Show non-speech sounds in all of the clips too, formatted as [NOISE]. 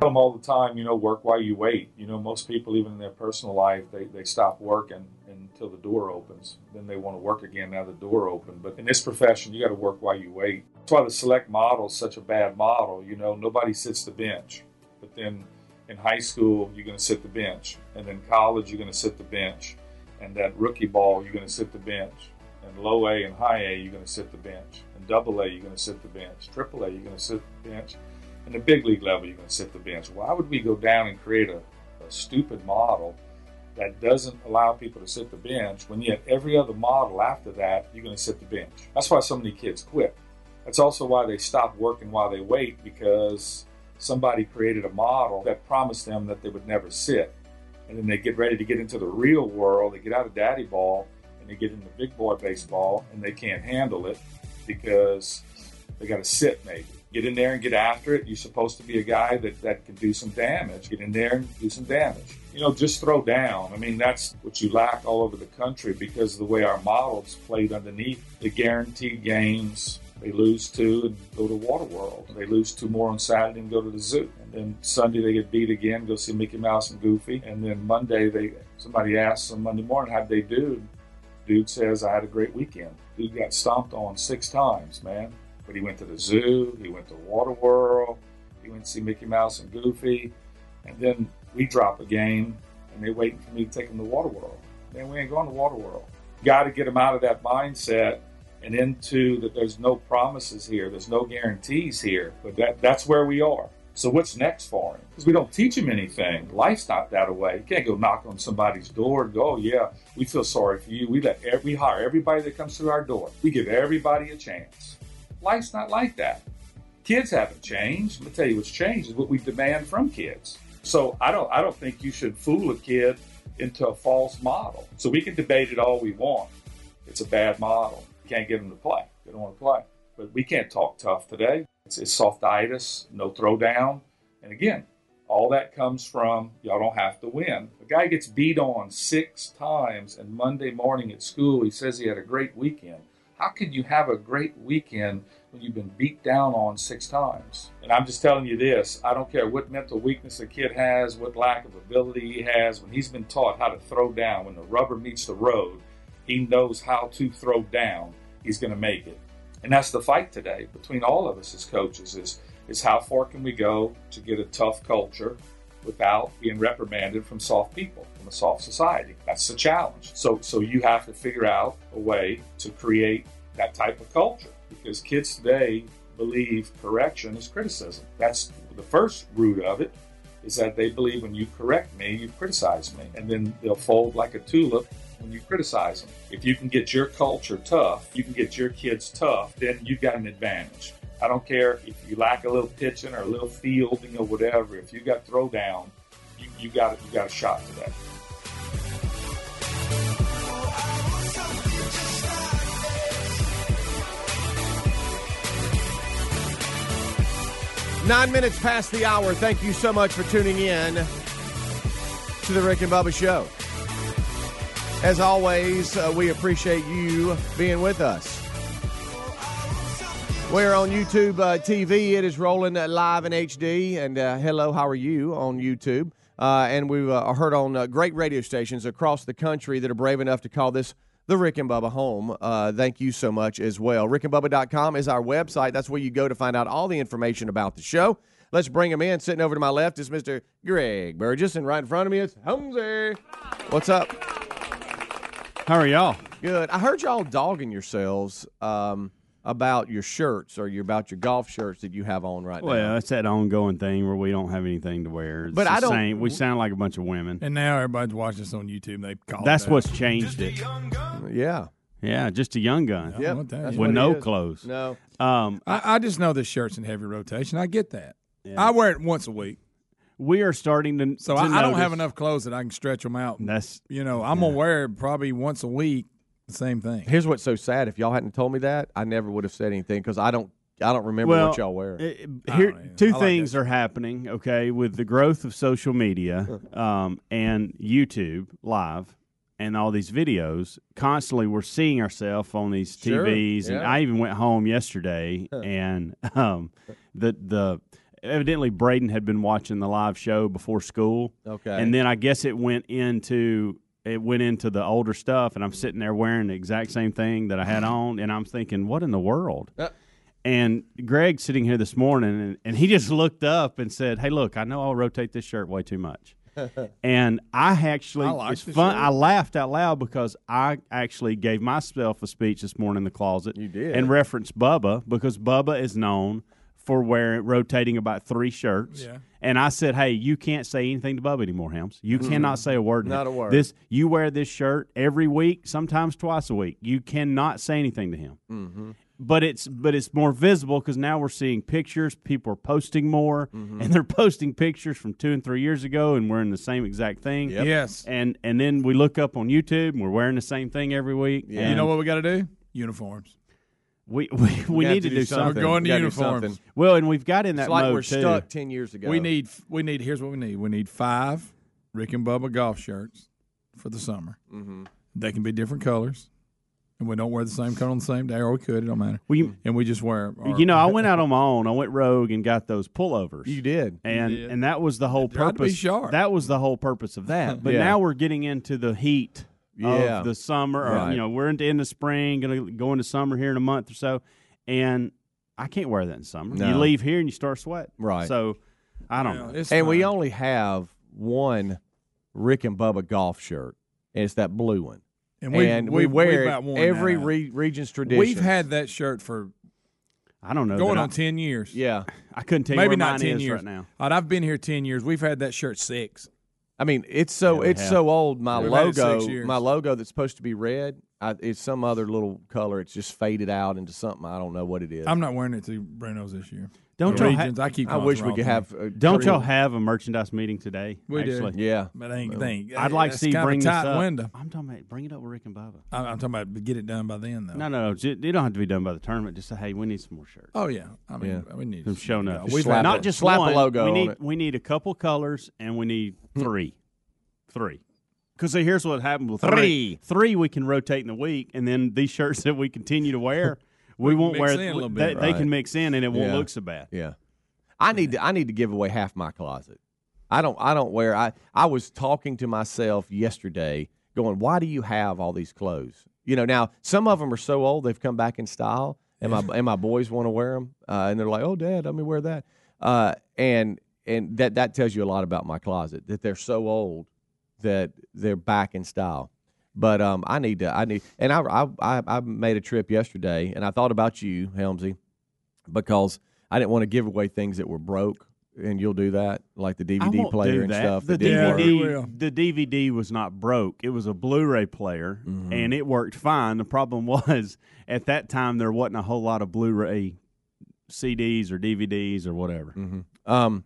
them all the time, you know, work while you wait. You know, most people, even in their personal life, they, they stop working until the door opens. Then they want to work again now the door open. But in this profession, you got to work while you wait. That's why the select model is such a bad model. You know, nobody sits the bench. But then in high school, you're going to sit the bench. And then college, you're going to sit the bench. And that rookie ball, you're going to sit the bench. And low A and high A, you're going to sit the bench. And double A, you're going to sit the bench. Triple A, you're going to sit the bench in the big league level, you're going to sit the bench. Why would we go down and create a, a stupid model that doesn't allow people to sit the bench when yet every other model after that, you're going to sit the bench? That's why so many kids quit. That's also why they stop working while they wait because somebody created a model that promised them that they would never sit. And then they get ready to get into the real world, they get out of daddy ball and they get into big boy baseball and they can't handle it because they got to sit maybe get in there and get after it. You're supposed to be a guy that, that can do some damage. Get in there and do some damage. You know, just throw down. I mean, that's what you lack all over the country because of the way our models played underneath the guaranteed games. They lose two and go to Waterworld. They lose two more on Saturday and go to the zoo. And then Sunday they get beat again, go see Mickey Mouse and Goofy. And then Monday they somebody asks them Monday morning how'd they do. Dude says I had a great weekend. Dude got stomped on six times, man. But he went to the zoo, he went to Waterworld, he went to see Mickey Mouse and Goofy, and then we drop a game and they're waiting for me to take him to Waterworld. Man, we ain't going to Waterworld. Got to get him out of that mindset and into that there's no promises here, there's no guarantees here, but that, that's where we are. So what's next for him? Because we don't teach him anything. Life's not that way. You can't go knock on somebody's door and go, oh, yeah, we feel sorry for you. We let every, we hire everybody that comes through our door. We give everybody a chance. Life's not like that. Kids haven't changed. Let me tell you what's changed is what we demand from kids. So I don't I don't think you should fool a kid into a false model. So we can debate it all we want. It's a bad model. You can't get them to play. They don't want to play. But we can't talk tough today. It's, it's softitis, no throwdown. And again, all that comes from y'all don't have to win. A guy gets beat on six times, and Monday morning at school, he says he had a great weekend. How can you have a great weekend when you've been beat down on six times? And I'm just telling you this I don't care what mental weakness a kid has, what lack of ability he has, when he's been taught how to throw down, when the rubber meets the road, he knows how to throw down, he's going to make it. And that's the fight today between all of us as coaches is, is how far can we go to get a tough culture without being reprimanded from soft people, from a soft society. That's the challenge. So, so you have to figure out a way to create that type of culture because kids today believe correction is criticism. That's the first root of it is that they believe when you correct me, you criticize me. And then they'll fold like a tulip when you criticize them. If you can get your culture tough, you can get your kids tough, then you've got an advantage. I don't care if you lack a little pitching or a little fielding or whatever. If you got throw down, you, you got you got a shot today. Nine minutes past the hour. Thank you so much for tuning in to the Rick and Bubba Show. As always, uh, we appreciate you being with us. We're on YouTube uh, TV. It is rolling uh, live in HD. And uh, hello, how are you on YouTube? Uh, and we've uh, heard on uh, great radio stations across the country that are brave enough to call this the Rick and Bubba home. thank you so much as well. RickandBubba.com is our website. That's where you go to find out all the information about the show. Let's bring him in. Sitting over to my left is Mr. Greg Burgess, and right in front of me is Helmsy. What's up? How are y'all? Good. I heard y'all dogging yourselves. Um, about your shirts or your about your golf shirts that you have on right well, now. Well, it's that ongoing thing where we don't have anything to wear. It's but I don't. Same. We sound like a bunch of women. And now everybody's watching us on YouTube. They call that's that. what's changed it. Yeah. Yeah, just a young gun. Yeah, with no clothes. No. Um, I, I, just know this shirt's in heavy rotation. I get that. Yeah. I wear it once a week. We are starting to. So to I, I, don't have enough clothes that I can stretch them out. And That's you know I'm yeah. gonna wear it probably once a week the same thing. Here's what's so sad. If y'all hadn't told me that, I never would have said anything because I don't. I don't remember well, what y'all wear. It, here, two things are happening. Okay, with the growth of social media [LAUGHS] um, and YouTube Live and all these videos, constantly we're seeing ourselves on these TVs. Sure, yeah. And I even went home yesterday, [LAUGHS] and um, the the evidently Braden had been watching the live show before school. Okay. And then I guess it went into it went into the older stuff, and I'm sitting there wearing the exact same thing that I had on, and I'm thinking, what in the world? Uh. And Greg sitting here this morning, and, and he just looked up and said, "Hey, look, I know I'll rotate this shirt way too much." [LAUGHS] and I actually, I it's fun. shirt. I laughed out loud because I actually gave myself a speech this morning in the closet. You did. and referenced Bubba because Bubba is known for wearing rotating about three shirts. Yeah. And I said, "Hey, you can't say anything to Bubba anymore, Helms. You cannot say a word. Not him. a word. This you wear this shirt every week, sometimes twice a week. You cannot say anything to him. Mm-hmm. But it's but it's more visible because now we're seeing pictures. People are posting more, Mm-hmm. and they're posting pictures from two and three years ago, and wearing the same exact thing. Yep. Yes. And and then we look up on YouTube, and we're wearing the same thing every week. Yeah. And You know what we got to do? Uniforms. We we, we have need to, do something. We're going to We gotta do uniforms. something. Well, and we've got in that It's like mode we're too. stuck ten years ago. We need we need here's what we need. We need five Rick and Bubba golf shirts for the summer. Mhm. They can be different colors, and we don't wear the same color on the same day, or we could. It don't matter. We, And we just wear. Our, you know, I went [LAUGHS] out on my own. I went rogue and got those pullovers. You did. and did. and that was the whole Tried to be purpose. sharp. That was the whole purpose of that. [LAUGHS] But Yeah. now we're getting into the heat Yeah. of the summer. Or, Right. you know, we're into in the spring, going to go into summer here in a month or so, and I can't wear that in summer. You leave here and you start sweating. Right. So I don't Yeah, know. it's and we only have one Rick and Bubba golf shirt, and it's that blue one. and we, and we, we wear we it every re- region's tradition. We've had that shirt for I don't know. going that on ten years. yeah. I, [LAUGHS] I couldn't tell you maybe where not mine ten is years right now. And I've been here ten years. We've had that shirt six. I mean, it's so Yeah, it's have. so old. My We've had it six logo, my logo that's supposed to be red, I, it's some other little color. It's just faded out into something. I don't know what it is. I'm not wearing it to Bruno's this year. Don't The y'all ha- regions, I keep. I calling wish we all could three. have. Uh, don't y'all have a merchandise meeting today? We do. actually? Yeah. But I ain't think. I'd like to that's see you kinda bring this tight up. window. I'm talking about bring it up with Rick and Bubba. I'm, I'm talking about get it done by then though. No, no, no. ju- It don't have to be done by the tournament. Just say, hey, we need some more shirts. Oh yeah. I mean, Yeah. we need Some showing up. We've slap not a- just slap a one. logo We on need it. we need a couple colors and we need three, three. Because here's what happened with Three. Three we can rotate in the week, and then these shirts that we continue to wear, we won't mix wear. in a little they, bit. they Right. can mix in, and it won't Yeah. look so bad. Yeah. I need to I need to give away half my closet. I don't I don't wear I I was talking to myself yesterday going, "Why do you have all these clothes?" You know, now some of them are so old they've come back in style and my and my boys want to wear them uh, and they're like, "Oh, dad, let me wear that." Uh, and and that that tells you a lot about my closet that they're so old that they're back in style. But um, I need to I need and I I I, I made a trip yesterday and I thought about you, Helmsy, because I didn't want to give away things that were broke, and you'll do that, like the DVD player and stuff. The that didn't Yeah, work. we DVD, the DVD was not broke. It was a Blu-ray player, Mm-hmm. and it worked fine. The problem [LAUGHS] was at that time there wasn't a whole lot of Blu-ray CDs or DVDs or whatever. Um,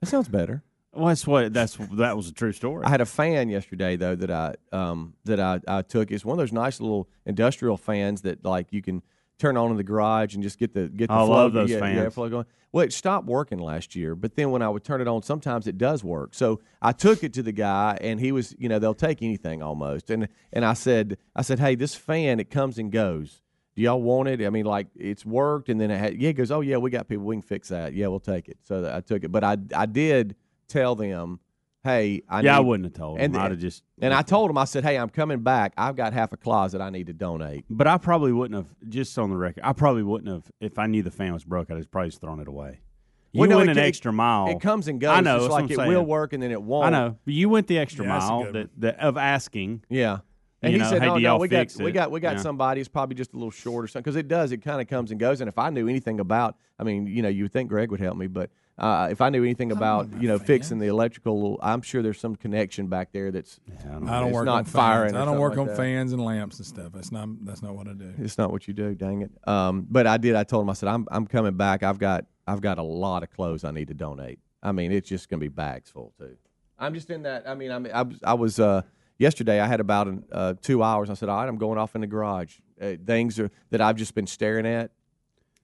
that sounds better. Well, that's what that's that was a true story. I had a fan yesterday though that I um that I, I took. It's one of those nice little industrial fans that like you can turn on in the garage and just get the get the I flow, love those yeah, yeah, fans. flow going. Well, it stopped working last year, but then when I would turn it on, sometimes it does work. So I took it to the guy, and he was, you know, they'll take anything almost. And and I said, I said, hey, this fan it comes and goes. Do y'all want it? I mean, like it's worked, and then it had, yeah, he goes, oh yeah, we got people, we can fix that. Yeah, we'll take it. So I took it, but I I did tell them, hey, I yeah, I wouldn't have told and him. I'd have just and I told him, I said, hey, I'm coming back. I've got half a closet I need to donate. But I probably wouldn't have. Just on the record, I probably wouldn't have if I knew the fan was broke. I'd have probably just thrown it away. You Well, no, went it an ca- extra mile. It comes and goes. I know. It's like it I'm will work and then it won't. I know. But you went the extra Yeah, mile that, that of asking. Yeah. And he know, said, hey, "No, no, y'all we got we got we got Yeah. somebody who's probably just a little short or something because it does. It kind of comes and goes. And if I knew anything about, I mean, you know, you would think Greg would help me, but uh, if I knew anything about, you know, fixing the electrical, I'm sure there's some connection back there that's I don't I don't work not on firing fans. I don't work like on that. fans and lamps and stuff. That's not. That's not what I do. it's not what you do. Dang it. Um, but I did. I told him. I said, I'm I'm coming back. I've got I've got a lot of clothes I need to donate. I mean, it's just gonna be bags full too. I'm just in that. I mean, I mean, I was, I was uh, yesterday. I had about an, uh, two hours. I said, all right, I'm going off in the garage. Uh, things are that I've just been staring at,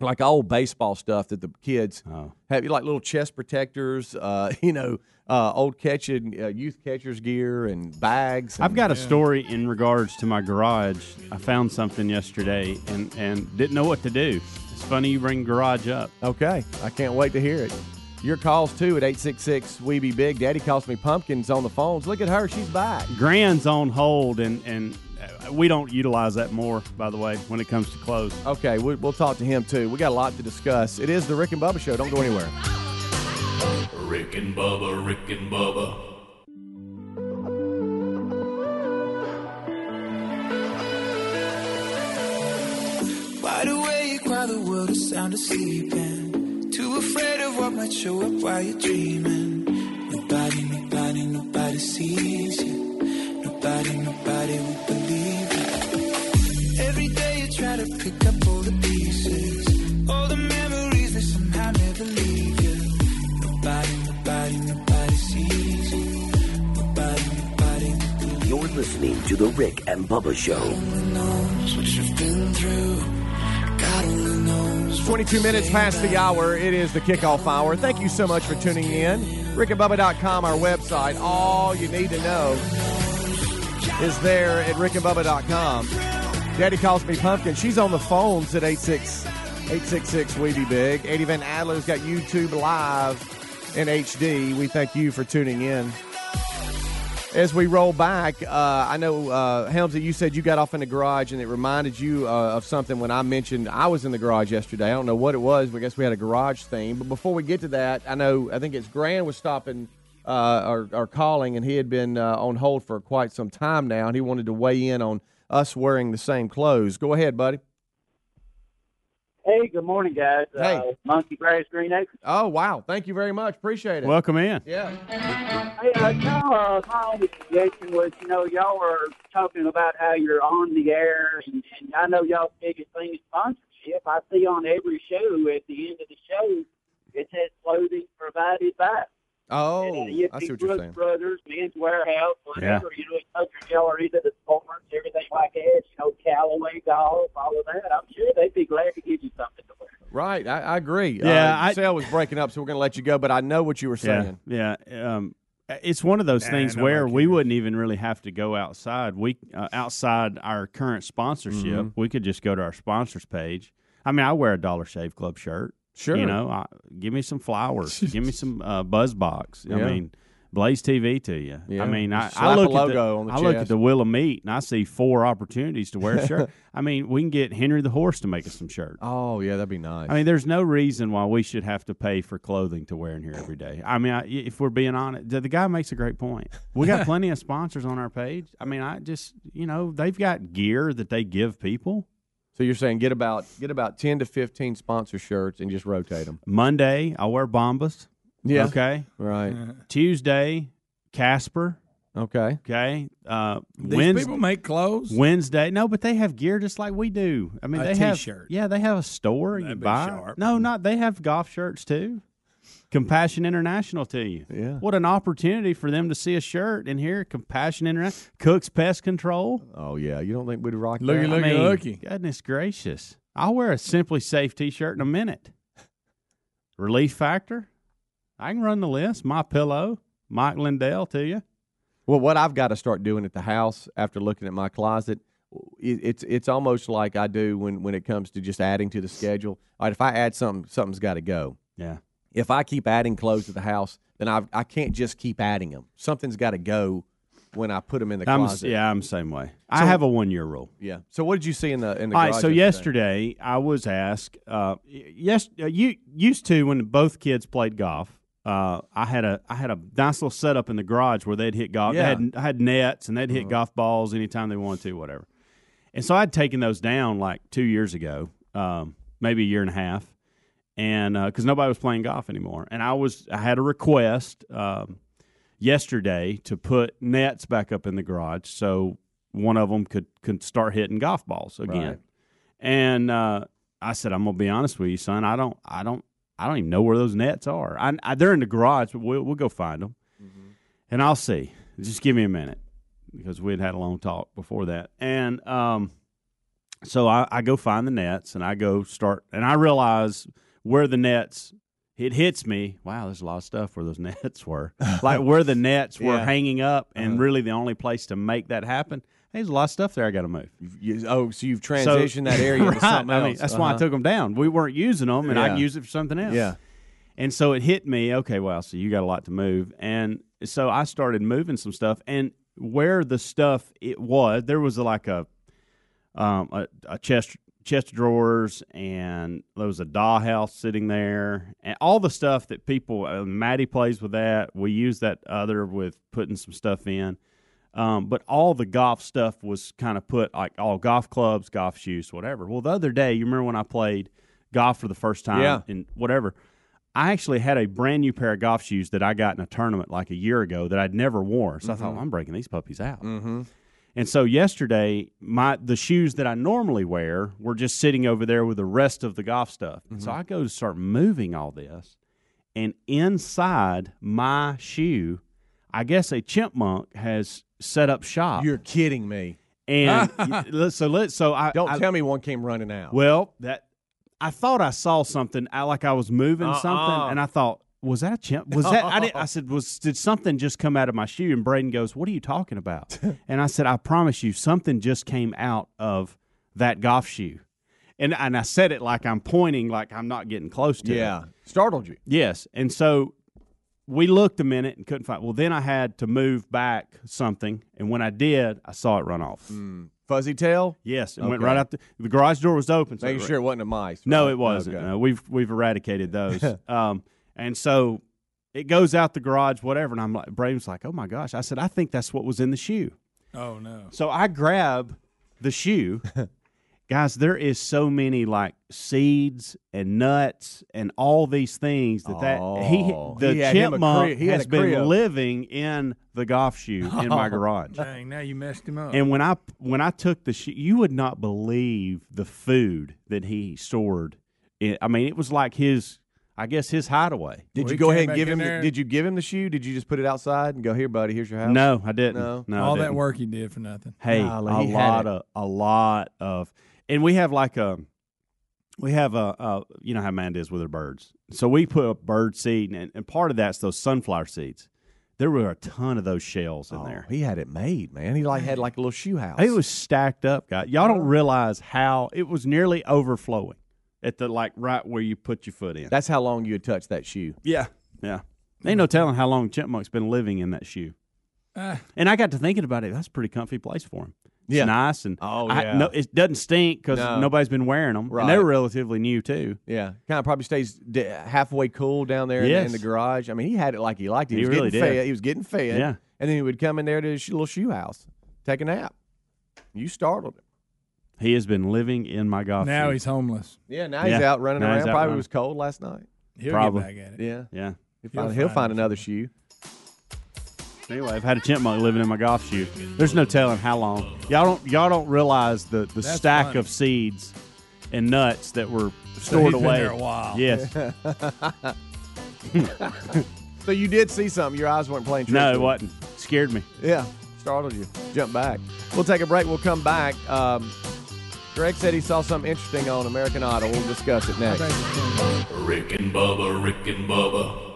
like old baseball stuff that the kids Oh. have, like little chest protectors. Uh, [LAUGHS] you know, uh, old catching uh, youth catchers gear and bags. I've and- got a story in regards to my garage. I found something yesterday and, and didn't know what to do. It's funny you bring garage up. Okay, I can't wait to hear it. Your calls too at 866 We Be Big. Daddy calls me pumpkins on the phones. Look at her, she's back. Grand's on hold, and and we don't utilize that more, by the way, when it comes to clothes. Okay, we, we'll talk to him too. We got a lot to discuss. It is the Rick and Bubba Show. Don't go anywhere. Rick and Bubba, Rick and Bubba. Wide awake while the world is sound asleep and too afraid of what might show up while you're dreaming. Nobody, nobody, nobody sees you. Nobody, nobody will listening to The Rick and Bubba Show. knows what you've been through. God only knows. 22 minutes past the hour. It is the kickoff hour. Thank you so much for tuning in. RickandBubba.com, our website. All you need to know is there at RickandBubba.com. Daddy calls me Pumpkin. She's on the phones at 86, 866 We Be Big. Eddie Van Adler's got YouTube live in HD. We thank you for tuning in. As we roll back, uh, I know, uh, Helmsy, you said you got off in the garage and it reminded you uh, of something when I mentioned I was in the garage yesterday. I don't know what it was, but I guess we had a garage theme. But before we get to that, I know, I think it's Grand was stopping uh, or, or calling, and he had been uh, on hold for quite some time now, and he wanted to weigh in on us wearing the same clothes. Go ahead, buddy. Hey, good morning, guys. Hey. Uh, Monkey Grass Green Acres. Oh, wow. Thank you very much. Appreciate it. Welcome in. yeah. Hey, uh, y'all, uh, my only suggestion was, you know, y'all were talking about how you're on the air, and, and I know y'all's biggest thing is sponsorship. I see on every show at the end of the show, it says clothing provided by. Oh, And, uh, you I see what Brooks you're saying. Brothers, Men's Wearhouse, whatever, you know, Country Gallery to the sports, everything like that, you know, Callaway Golf, all of that. I'm sure they'd be glad to give you something to wear. Right. I, I agree. Yeah, Uh, I- Sale was breaking up, so we're going to let you go, but I know what you were Yeah, saying. yeah. yeah. Um, it's one of those Nah, things nobody where we cares. wouldn't even really have to go outside. We uh, outside our current sponsorship, Mm-hmm. we could just go to our sponsors page. I mean, I wear a Dollar Shave Club shirt. Sure. You know, I, give me some flowers. [LAUGHS] give me some uh, Buzz Box. I mean, Blaze TV to you. Yeah. I mean, I, I look at the, on the I look at the wheel of meat and I see four opportunities to wear a shirt. [LAUGHS] I mean, we can get Henry the horse to make us some shirts. Oh, yeah, that'd be nice. I mean, there's no reason why we should have to pay for clothing to wear in here every day. I mean, I, if we're being honest, the, the guy makes a great point. We got [LAUGHS] plenty of sponsors on our page. I mean, I just, you know, they've got gear that they give people. So you're saying get about get about 10 to 15 sponsor shirts and just rotate them. Monday, I'll wear Bombas. Yeah. Okay. Right. Tuesday, Casper. Okay. Okay. Uh, These Wednes- people make clothes. Wednesday, no, but they have gear just like we do. I mean, A they have t-shirt. Yeah, they have a store you That'd be buy. sharp. No, not they have golf shirts too. Compassion International to you. Yeah. What an opportunity for them to see a shirt in here. Compassion International. Cooks Pest Control. Oh yeah, you don't think we'd rock Looky, that? I looky, mean, looky. Goodness gracious. I'll wear a SimpliSafe t-shirt in a minute. Relief Factor. I can run the list. My Pillow. Mike Lindell to you. Well, what I've got to start doing at the house after looking at my closet, it's it's almost like I do when when it comes to just adding to the schedule. All right, if I add something, something's got to go. Yeah. If I keep adding clothes to the house, then I I can't just keep adding them. Something's got to go when I put them in the I'm, closet. yeah, I'm the same way. I have a one year rule. yeah. So what did you see in the in the All right. garage So yesterday, I was asked. Uh, y- yes, uh, you used to when both kids played golf. Uh, I had a I had a nice little setup in the garage where they'd hit golf. Yeah. They had I had nets and they'd hit golf balls anytime they wanted to, whatever. And so I'd taken those down like two years ago, um, maybe a year and a half, and because nobody was playing golf anymore. And I was I had a request um, yesterday to put nets back up in the garage so one of them could could start hitting golf balls again. Right. And uh, I said, I'm gonna be honest with you, son. I don't, I don't, I don't even know where those nets are. I, I they're in the garage, but we'll we'll go find them, and I'll see. Just give me a minute because we'd had a long talk before that, and um, so I, I go find the nets and I go start, and I realize where the nets. It hits me. Wow, there's a lot of stuff where those [LAUGHS] nets were, like where the nets were Yeah. hanging up, and Uh-huh. really the only place to make that happen. There's a lot of stuff there I got to move. You, oh, so you've So- transitioned that area [LAUGHS] right, something I else. mean, that's why I Uh-huh. took them down. We weren't using them, and I can use it for something else. Yeah. And so it hit me, okay, well, so you got a lot to move. And so I started moving some stuff. And where the stuff it was, there was like a um, a, a chest chest of drawers, and there was a dollhouse sitting there, and all the stuff that people. Uh, Maddie plays with that. We use that other with putting some stuff in. Um, but all the golf stuff was kind of put like all golf clubs, golf shoes, whatever. Well, the other day, you remember when I played golf for the first time Yeah. and whatever. I actually had a brand new pair of golf shoes that I got in a tournament like a year ago that I'd never worn. So I thought, well, I'm breaking these puppies out. Mm-hmm. And so yesterday, my the shoes that I normally wear were just sitting over there with the rest of the golf stuff. And so mm-hmm. I go to start moving all this, and inside my shoe, I guess a chipmunk has set up shop. You're kidding me. and [LAUGHS] so let so I Don't I- tell me one came running out. well, that I thought I saw something. I like I was moving Uh-uh. something, and I thought, was that a chimp? Was that? I, did, I [LAUGHS] said, was did something just come out of my shoe? And Braden goes, "What are you talking about?" [LAUGHS] and I said, "I promise you, something just came out of that golf shoe." And and I said it like I'm pointing, like I'm not getting close to it. yeah, startled you. Yes, and so we looked a minute and couldn't find. Well, then I had to move back something, and when I did, I saw it run off. Fuzzy tail. Yes, it went right out the, the garage door was open. So Making it- sure it wasn't a mice. no, it wasn't. Okay. No, we've we've eradicated those. [LAUGHS] um, and so it goes out the garage, whatever. And I'm like, Braden's like, oh my gosh. I said, I think that's what was in the shoe. Oh no. So I grab the shoe. [LAUGHS] Guys, there is so many like seeds and nuts and all these things that that he Oh, the he chipmunk he has been crib. living in the golf shoe in my [LAUGHS] oh, garage. Dang, now you messed him up. And when I when I took the shoe, you would not believe the food that he stored. It, I mean, it was like his, I guess, his hideaway. Did Well, you he go came ahead and back give in him? The, there- did you give him the shoe? Did you just put it outside and go here, buddy? Here's your house. No, I didn't. No? no, I All that didn't. work he did for nothing. Hey, Golly, a he had lot it. of a lot of, and we have like a, we have a, a you know how Amanda is with her birds. So we put a bird seed, and, and part of that's those sunflower seeds. There were a ton of those shells in Oh, there. he had it made, man. He like had like a little shoe house. It was stacked up, guys. Y'all don't realize how it was nearly overflowing at the like right where you put your foot in. That's how long you had touched that shoe. yeah, yeah. Ain't no telling how long Chipmunk's been living in that shoe. Ah. And I got to thinking about it. That's a pretty comfy place for him. It's Yeah. nice and Oh, I- yeah. no, it doesn't stink because No. nobody's been wearing them. Right. And they're relatively new too. Yeah, kind of probably stays d- halfway cool down there in, the, in the garage. I mean, he had it like he liked it. He, He was really getting did. fed. He was getting fed. Yeah. and then he would come in there to his little shoe house, take a nap. You startled him. He has been living in my golf. Now shoe. he's homeless. Yeah, now Yeah. he's out running Now around. out Probably running. was cold last night. He'll Probably. get back at it. Yeah, yeah. he'll He'll find, he'll find find another shoe. Anyway, I've had a chipmunk living in my golf shoe. There's no telling how long. Y'all don't y'all don't realize the, the That's stack funny. of seeds and nuts that were So stored he's been away. there a while. Yes. [LAUGHS] So you did see something. Your eyes weren't playing tricks. no, with it you. wasn't. Scared me. Yeah, startled you. Jump back. We'll take a break. We'll come back. Um, Greg said he saw something interesting on American Idol. We'll discuss it next. Rick and Bubba, Rick and Bubba.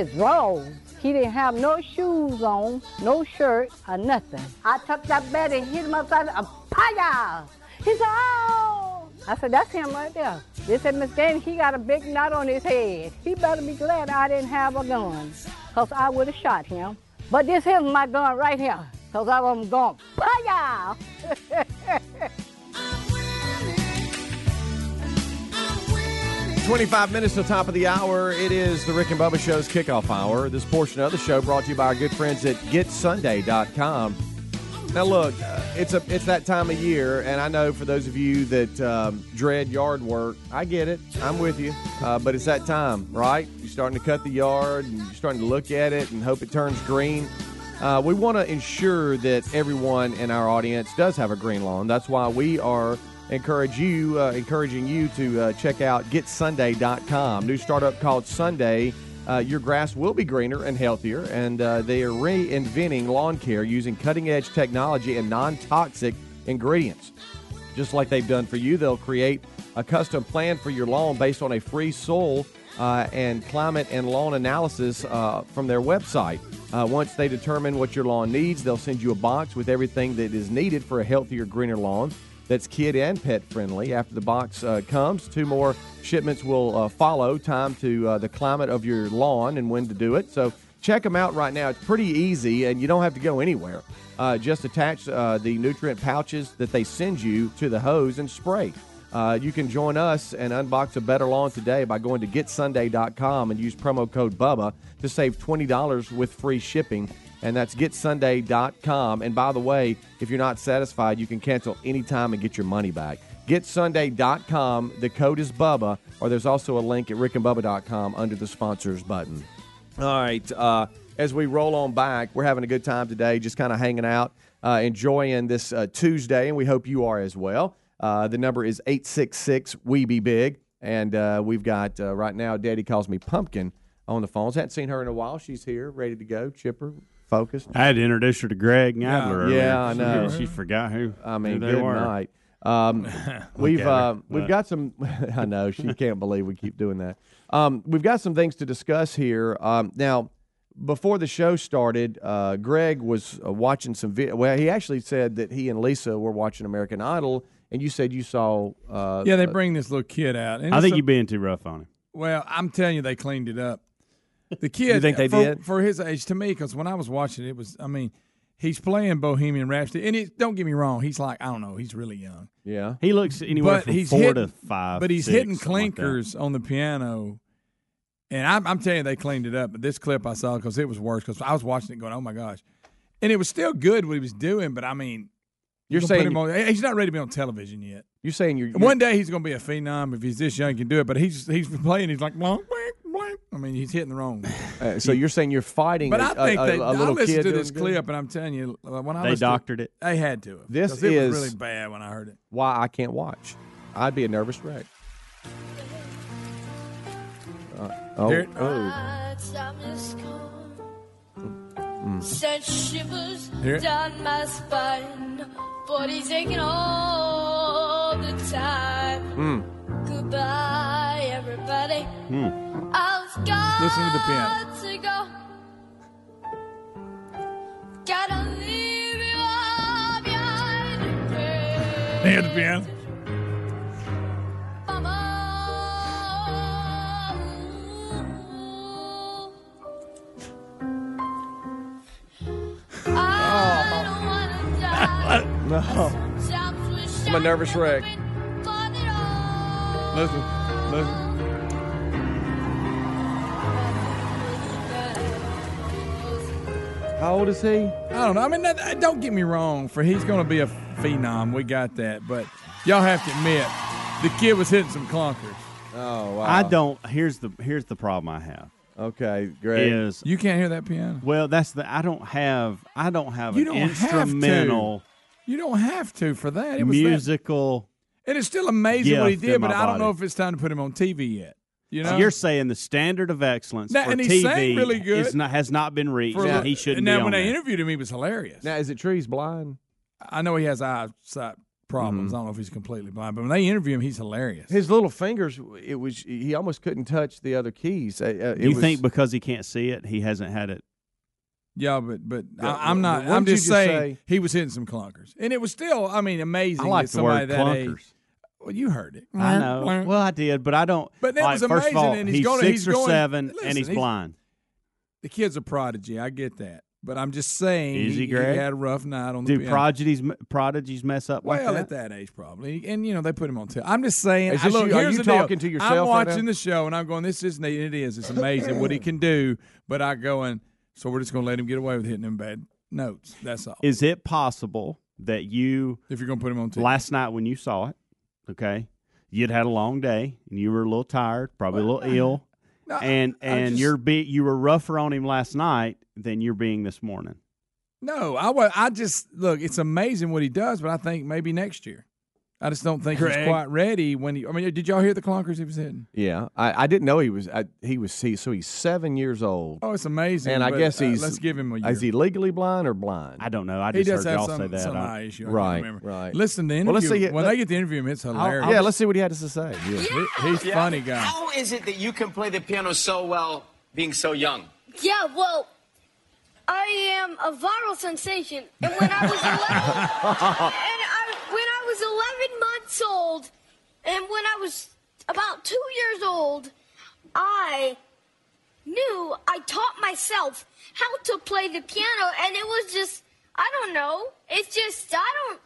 His drawers. He didn't have no shoes on, no shirt, or nothing. I took that bed and hit him upside the Paya! He said, oh! I said, that's him right there. They said, Miss Danny, he got a big knot on his head. He better be glad I didn't have a gun, because I would have shot him. But this is my gun right here, because I was going, Paya! 25 minutes to the top of the hour. It is the Rick and Bubba Show's kickoff hour. This portion of the show brought to you by our good friends at GetSunday.com. Now, look, uh, it's a it's that time of year, and I know for those of you that um, dread yard work, I get it. I'm with you, uh, but it's that time, right? You're starting to cut the yard, and you're starting to look at it and hope it turns green. Uh, we want to ensure that everyone in our audience does have a green lawn. That's why we are encourage you, uh, encouraging you to uh, check out GetSunday.com. New startup called Sunday. Uh, your grass will be greener and healthier, and uh, they are reinventing lawn care using cutting edge technology and non toxic ingredients. Just like they've done for you, they'll create a custom plan for your lawn based on a free soil uh, and climate and lawn analysis uh, from their website. Uh, once they determine what your lawn needs, they'll send you a box with everything that is needed for a healthier, greener lawn that's kid and pet friendly. After the box uh, comes, two more shipments will uh, follow. Time to uh, the climate of your lawn and when to do it. So check them out right now. It's pretty easy, and you don't have to go anywhere. Uh, just attach uh, the nutrient pouches that they send you to the hose and spray. Uh, you can join us and unbox a better lawn today by going to getsunday.com and use promo code BUBBA to save $20 with free shipping. And that's getsunday.com. And by the way, if you're not satisfied, you can cancel anytime and get your money back. Getsunday.com. The code is BUBBA, or there's also a link at rickandbubba.com under the sponsors button. All right. Uh, as we roll on back, we're having a good time today, just kind of hanging out, uh, enjoying this uh, Tuesday, and we hope you are as well. Uh, the number is 866 We Be Big. And uh, we've got uh, right now, Daddy calls me Pumpkin on the phones. Hadn't seen her in a while. She's here, ready to go, chipper, focused. I had to introduce her to Greg Adler. Yeah, earlier. I know. She, she forgot who. I mean, who they good were. night. [LAUGHS] Um, we've her. uh, we've got some. [LAUGHS] I know she [LAUGHS] can't believe we keep doing that. Um, we've got some things to discuss here. Um, now, before the show started, uh, Greg was uh, watching some. Vi- well, he actually said that he and Lisa were watching American Idol, and you said you saw. Uh, Yeah, they uh, bring this little kid out. and I think a- you're being too rough on him. Well, I'm telling you, they cleaned it up. The [LAUGHS] kid, You think they for, did? for his age to me? Because when I was watching it, it was. I mean, he's playing Bohemian Rhapsody, and it, don't get me wrong, he's like I don't know, he's really young. Yeah, He looks anywhere but from he's four hitting, to five. But he's six, hitting something like clinkers on the piano. And I'm, I'm telling you, they cleaned it up. But this clip I saw because it was worse because I was watching it going, oh my gosh, and it was still good what he was doing. But I mean, You're saying on, he's not ready to be on television yet. you're saying you're, One day he's going to be a phenom if he's this young, he can do it. But he's he's playing. He's like blank, blank, blank. I mean, he's hitting the wrong. [LAUGHS] uh, so you're saying you're fighting. But a, I think a, they. a I little listened kid to this doing good? clip, and I'm telling you, uh, when I They listened to doctored it. they had to. have, This 'cause it is- was really bad when I heard it. Why I can't watch? I'd be a nervous wreck. Uh, oh, Here- oh. Sent shivers Here. down my spine, but he's taking all the time. Mm. Goodbye, everybody. Hmm. I was got Listen to the piano. to go. Gotta leave you all behind. Hear the piano. Oh. [LAUGHS] No. I'm a nervous wreck. Listen, listen. How old is he? I don't know. I mean, that, don't get me wrong. For he's going to be a phenom, we got that. But y'all have to admit, the kid was hitting some clunkers. Oh wow. I don't. Here's the here's the problem I have Okay, great. is You can't hear that piano. well that's the I don't have I don't have You an don't have to. instrumental You don't have to for that. It was that- musical. And it's still amazing what he did, but my I don't know if it's time to put him on TV yet. You know, You're saying the standard of excellence Now, for and he TV really good. is not, has not been reached. For- and he shouldn't and be now on when they interviewed him, he was hilarious. Now, is it true he's blind? I know he has eyesight problems. Mm-hmm. I don't know if he's completely blind, but when they interview him, he's hilarious. His little fingers, it was he almost couldn't touch the other keys. Uh, uh, you was- think because he can't see it, he hasn't had it? Yeah, but but Yeah, I, I'm not. I'm just just saying say? he was hitting some clunkers, and it was still. I mean, amazing. I like that the word somebody that clunkers. age. Well, you heard it. I know. Well, I did, but I don't. But that like, was first of amazing, all, and he's he's going- six he's or going- seven, listen, and he's, he's- blind. the kid's a prodigy. I get that, but I'm just saying Is he, he, had a rough night on the Do piano. prodigies prodigies mess up like Well, that? at that age, probably, and you know they put him on. T- I'm just saying. I, look, you- are you the deal. talking to yourself I'm right watching now? the show, and I'm going, "This is neat. It is. It's amazing what he can do." But I going, so we're just going to let him get away with hitting them bad notes. That's all. Is it possible that you if you're going to put him on TV. last night when you saw it, okay, you'd had a long day and you were a little tired, probably a little ill, [LAUGHS] No, and I and just- you're be you were rougher on him last night than you're being this morning. No, I wa- I just look. It's amazing what he does, but I think maybe next year. I just don't think Greg. he's quite ready when he. I mean, did y'all hear the clunkers he was hitting? Yeah, I, I didn't know he was. I, he was. He, so he's seven years old. Oh, it's amazing. and I but, guess uh, he's. let's give him a year. Is he legally blind or blind? I don't know. I he just heard y'all some, say that. some eye issue. I Right, remember. right. Listen, the interview. Well, let's see when let- they get the interview him, it's hilarious. yeah, let's see what he had to say. Yeah. He- he's Yeah. funny guy. How is it that you can play the piano so well being so young? Yeah, well, I am a viral sensation. And when I was [LAUGHS] 11, and I, when I was 11 months old, and when I was about two years old, I knew I taught myself how to play the piano, and it was just, I don't know. It's just, I don't,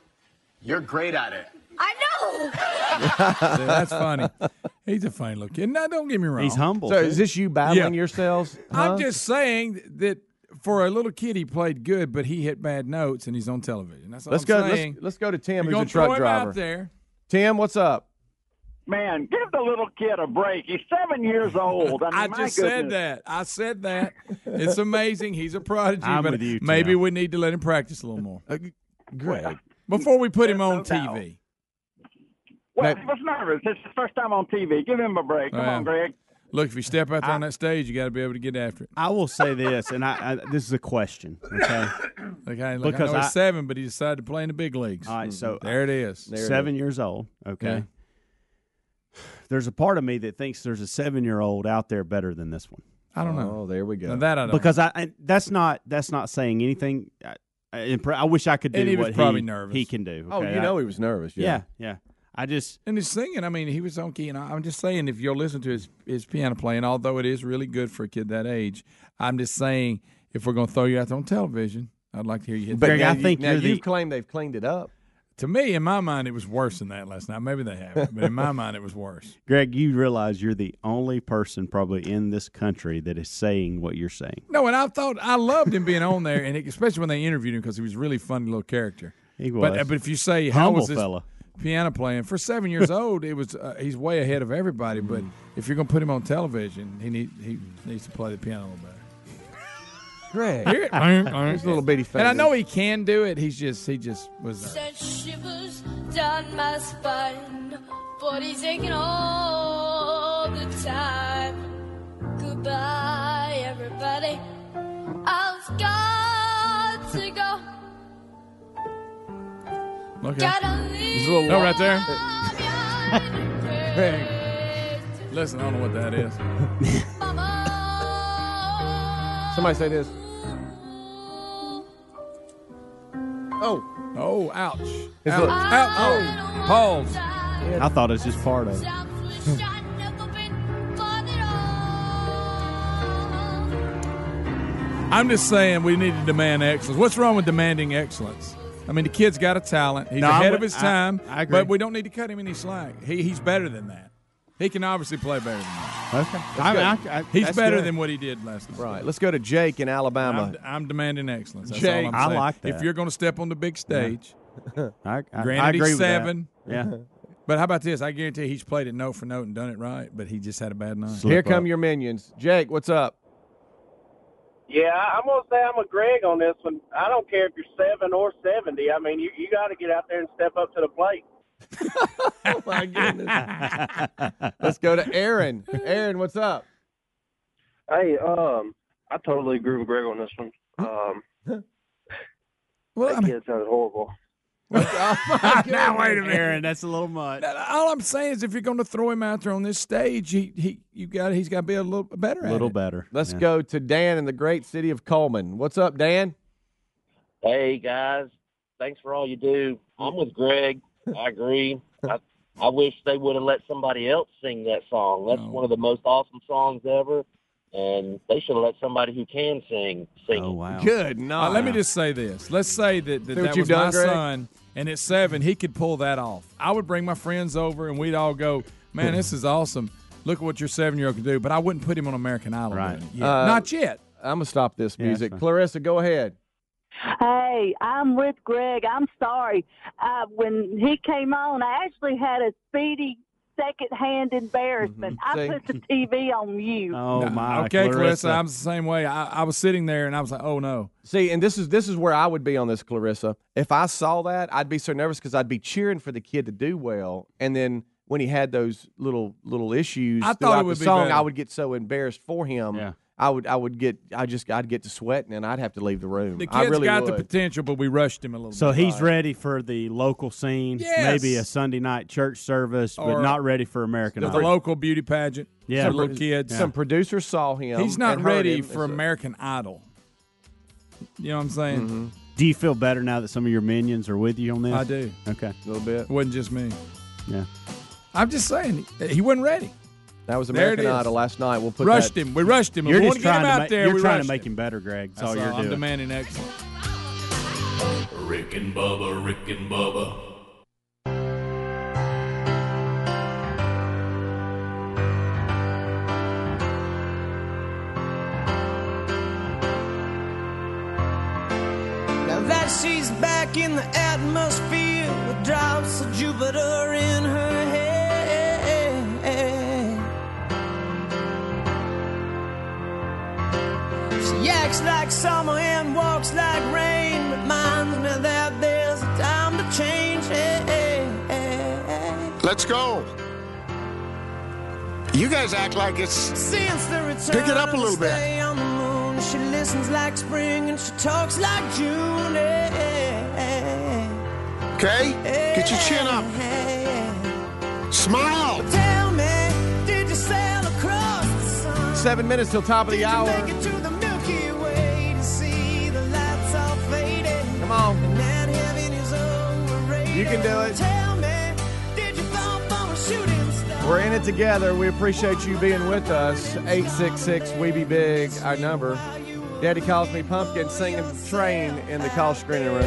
You're great at it. I know. [LAUGHS] Yeah, that's funny. He's a funny little kid. Now, don't get me wrong. He's humble. So too. is this you battling Yeah. yourselves? huh? I'm just saying that for a little kid, he played good, but he hit bad notes, and he's on television. That's all Let's I'm go. saying. Let's, let's go to Tim, You're who's a truck throw him driver. out there. Tim, what's up? Man, give the little kid a break. He's seven years old. I, [LAUGHS] mean, I my just said that. I said that. [LAUGHS] It's amazing. He's a prodigy, I'm but with you, Tim. maybe we need to let him practice a little more uh, Greg. before we put him on no doubt. TV. Well, he was nervous. It's his first time on TV. Give him a break. Come Well, on, Greg. Look, if you step out there on that stage, you got to be able to get after it. I will say this, and I, I this is a question. Okay, Okay, [COUGHS] look, Because I know he's I- seven, but he decided to play in the big leagues. all right. So mm-hmm. there it is. There it seven years old. Okay. Yeah. There's a part of me that thinks there's a seven-year-old out there better than this one. I don't know. Oh, there we go. Now that I don't. Because I, I that's not that's not saying anything. I, I, I wish I could do And he was what probably he, nervous. he can do. oh, you I- know he was nervous. yeah, yeah. I just And his singing, I mean, he was on key. And I- I'm just saying, if you'll listen to his, his piano playing, although it is really good for a kid that age, I'm just saying, if we're going to throw you out there on television, I'd like to hear you hit But Greg, the now I you- think now you're the- you've claimed they've cleaned it up. To me, in my mind, it was worse than that last night. Maybe they haven't, but in my mind, it was worse. [LAUGHS] Greg, you realize you're the only person probably in this country that is saying what you're saying. No, and I thought I loved him being on there, and it, especially when they interviewed him because he was a really funny little character. He But was. uh, but if you say how Humble was this fella. Piano playing for seven years [LAUGHS] old, it was uh, he's way ahead of everybody. But if you're going to put him on television, he need he needs to play the piano a little better. Greg. Hear it? [LAUGHS] There's a little bitty And I know he can do it. He's just he just was. Uh, Sent shivers down my spine, but he's aching all the time. Goodbye, everybody. I've got okay. Gotta a little No, right there. [LAUGHS] leave. Listen, I don't know what that is. [LAUGHS] Somebody say this. Oh, Oh, ouch! It's Ouch! a- ouch. Oh, pause. I thought it was just part of it. [LAUGHS] I'm just saying we need to demand excellence. What's wrong with demanding excellence? I mean, the kid's got a talent. He's No, I'm ahead of his time. I agree. But we don't need to cut him any slack. He, he's better than that. He can obviously play better than that. Okay, I, I, I, He's better good. than what he did last night. right. Let's go to Jake in Alabama. I'm, I'm demanding excellence. That's Jake, all I'm I saying. like If you're going to step on the big stage, [LAUGHS] I, I, granted I agree he's with that. seven, Yeah, [LAUGHS] but how about this? I guarantee he's played it note for note and done it right, but he just had a bad night. Slip Here come up. your minions. Jake, what's up? Yeah, I'm gonna say I'm a Greg on this one. I don't care if you're seven or seventy. I mean, you you got to get out there and step up to the plate. [LAUGHS] Oh my goodness. [LAUGHS] Let's go to Aaron. Aaron, what's up? Hey, um, I totally agree with Greg on this one. Um, Well, that I mean, kid sounded horrible. [LAUGHS] now wait a minute. Aaron, that's a little much. All I'm saying is, if you're going to throw him out there on this stage, he he you got he's got to be a little better. A at little it. better. Let's Yeah. go to Dan in the great city of Cullman. What's up, Dan? Hey guys, thanks for all you do. I'm with Greg. I agree. [LAUGHS] I, I wish they would have let somebody else sing that song. That's one of the most awesome songs ever, and they should have let somebody who can sing sing Oh wow. Good. No. Uh, let me just say this. Let's say that that, See that you've was my Greg? son, and at seven he could pull that off. I would bring my friends over, and we'd all go, "Man, this is awesome! Look at what your seven year old can do." But I wouldn't put him on American Idol. Right. Yet. Uh, Not yet. I'm gonna stop this music. that's Clarissa, go ahead. Hey, I'm with Greg. I'm sorry. Uh, when he came on, I actually had a speedy secondhand embarrassment. Mm-hmm. I put the [LAUGHS] TV on you. Oh No, my, okay, Clarissa, Clarissa. I'm the same way. I, I was sitting there and I was like, oh no. See, and this is this is where I would be on this, Clarissa. If I saw that, I'd be so nervous because I'd be cheering for the kid to do well, and then when he had those little little issues I thought it throughout would the be song, better. I would get so embarrassed for him. Yeah. I would I would get I just I'd get to sweating and I'd have to leave the room. The I kid's really got the potential, but we rushed him a little So bit. he's ready for the local scene, Yes. maybe a Sunday night church service, but not ready for American the, the local beauty pageant. Yeah. for little kids. Some producers saw him. He's not and heard ready him, for and so- American Idol. You know what I'm saying? Mm-hmm. Do you feel better now that some of your minions are with you on this? I do. Okay. A little bit. It wasn't just me. Yeah. I'm just saying he wasn't ready. That was American. Idol last night. We'll put rushed that. him. We rushed him. You're we just want get him trying to out make, there. you're trying to make him. him better, Greg. That's, That's all you're doing. I'm demanding excellence. Rick and Bubba, Rick and Bubba. Now that she's back in the atmosphere with drops of Jupiter in her head. Acts like summer and walks like rain. Reminds me that there's a time to change. Let's go. You guys act like it's. Since the return Pick it up a little bit. on the moon, she listens like spring and she talks like June. Okay? Get your chin up. Smile. Tell me, did you sail across the sun? Seven minutes till top of the Did hour. Come on. And heaven is. You can do it. Tell me, did you fall from a shooting star? We're in it together. We appreciate you being with us. 866 We Be Big, our number. Daddy calls me Pumpkin singing Train in the call screening room.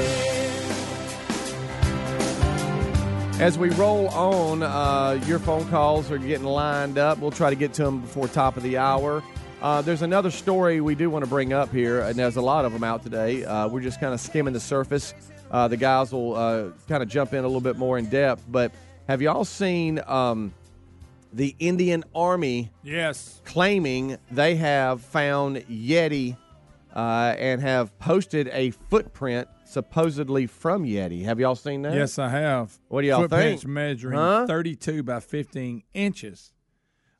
As we roll on, uh, your phone calls are getting lined up. We'll try to get to them before top of the hour. Uh, there's another story we do want to bring up here, and there's a lot of them out today. Uh, we're just kind of skimming the surface. Uh, the guys will uh, kind of jump in a little bit more in depth. But have y'all seen um, the Indian Army Yes. claiming they have found Yeti uh, and have posted a footprint supposedly from Yeti? Have y'all seen that? Yes, I have. What do y'all Footprints think? measuring Huh? 32 by 15 inches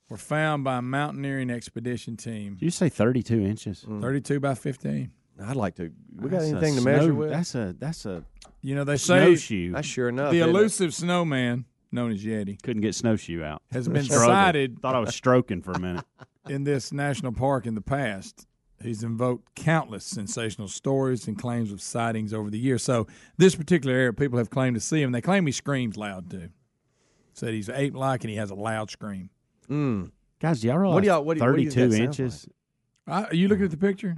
were found by a mountaineering expedition team. Did you say 32 inches? Mm. 32 by 15. I'd like to. We got That's a anything to snow- measure with? That's a that's a You know, they say snowshoe. That's sure enough. the isn't it? elusive snowman, known as Yeti, Couldn't get snowshoe out. has been sighted Thought I was stroking for a minute. [LAUGHS] in this national park in the past. He's invoked countless sensational stories and claims of sightings over the years. So, this particular area, people have claimed to see him. They claim he screams loud too. Said he's ape like and he has a loud scream. Mm. Guys, do y'all realize What do y'all- what do- what do you- 32 inches? Uh, are you looking at the picture?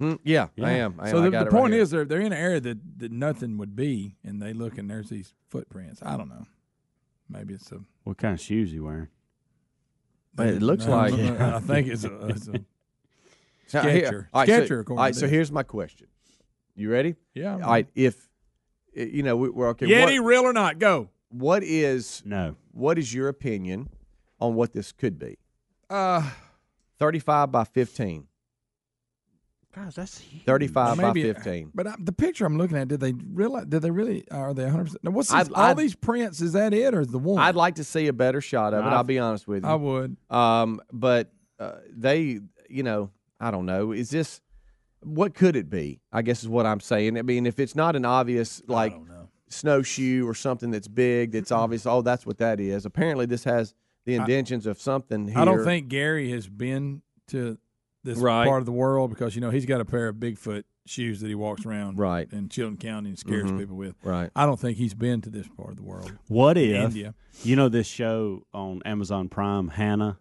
Mm, yeah, I am. I am. so I the, got the it right point here. is they're they're in an area that, that nothing would be, and they look and there's these footprints. I don't know. Maybe it's a. What kind of shoes you wearing? But it looks No, like. no, [LAUGHS] no, I think it's a, it's a [LAUGHS] Now, here- Sketcher. all right, so- Sketcher, all according so here's my question. You ready? Yeah, I'm All right. If you know, we- we're okay. Yeti, what- real or not? Go. what is No. what is your opinion on what this could be? Uh, 35 by 15. Guys, that's huge. 35 by 15. But I, the picture I'm looking at, did they realize? Did they really? Are they 100? percent What's I'd- all I'd- these prints? Is that it, or is the one? I'd like to see a better shot of it. I've- I'll be honest with you. I would. Um, but uh, they, you know, I don't know. Is this what could it be? I guess is what I'm saying. I mean, if it's not an obvious like snowshoe or something that's big, that's obvious. Oh, that's what that is. Apparently, this has the I- intentions of something. Here. I don't think Gary has been to this Right. part of the world because you know he's got a pair of Bigfoot shoes that he walks around Right. in Chilton County and scares Mhm. people with. Right. I don't think he's been to this part of the world. What if India. you know this show on Amazon Prime, Hannah?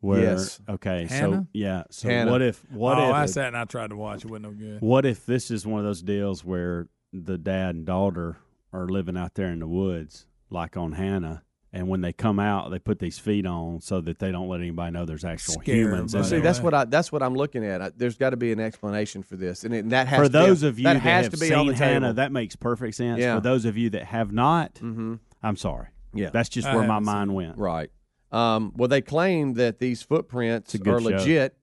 Where Yes. okay, so yeah, so Hannah. what if what oh, if I sat and I tried to watch. It wasn't no good. what if this is one of those deals where the dad and daughter are living out there in the woods, like on Hannah, and when they come out, they put these feet on so that they don't let anybody know there's actual Scare humans. See, that's what I that's what I'm looking at. I, there's got to be an explanation for this, and, it, and that has For to be- those of you that, that has have to be seen on the Hannah, table. that makes perfect sense. Yeah. For those of you that have not, Mhm. I'm sorry. Yeah. That's just I where my haven't seen mind went. Right. Um, well, they claim that these footprints a good are show. legit,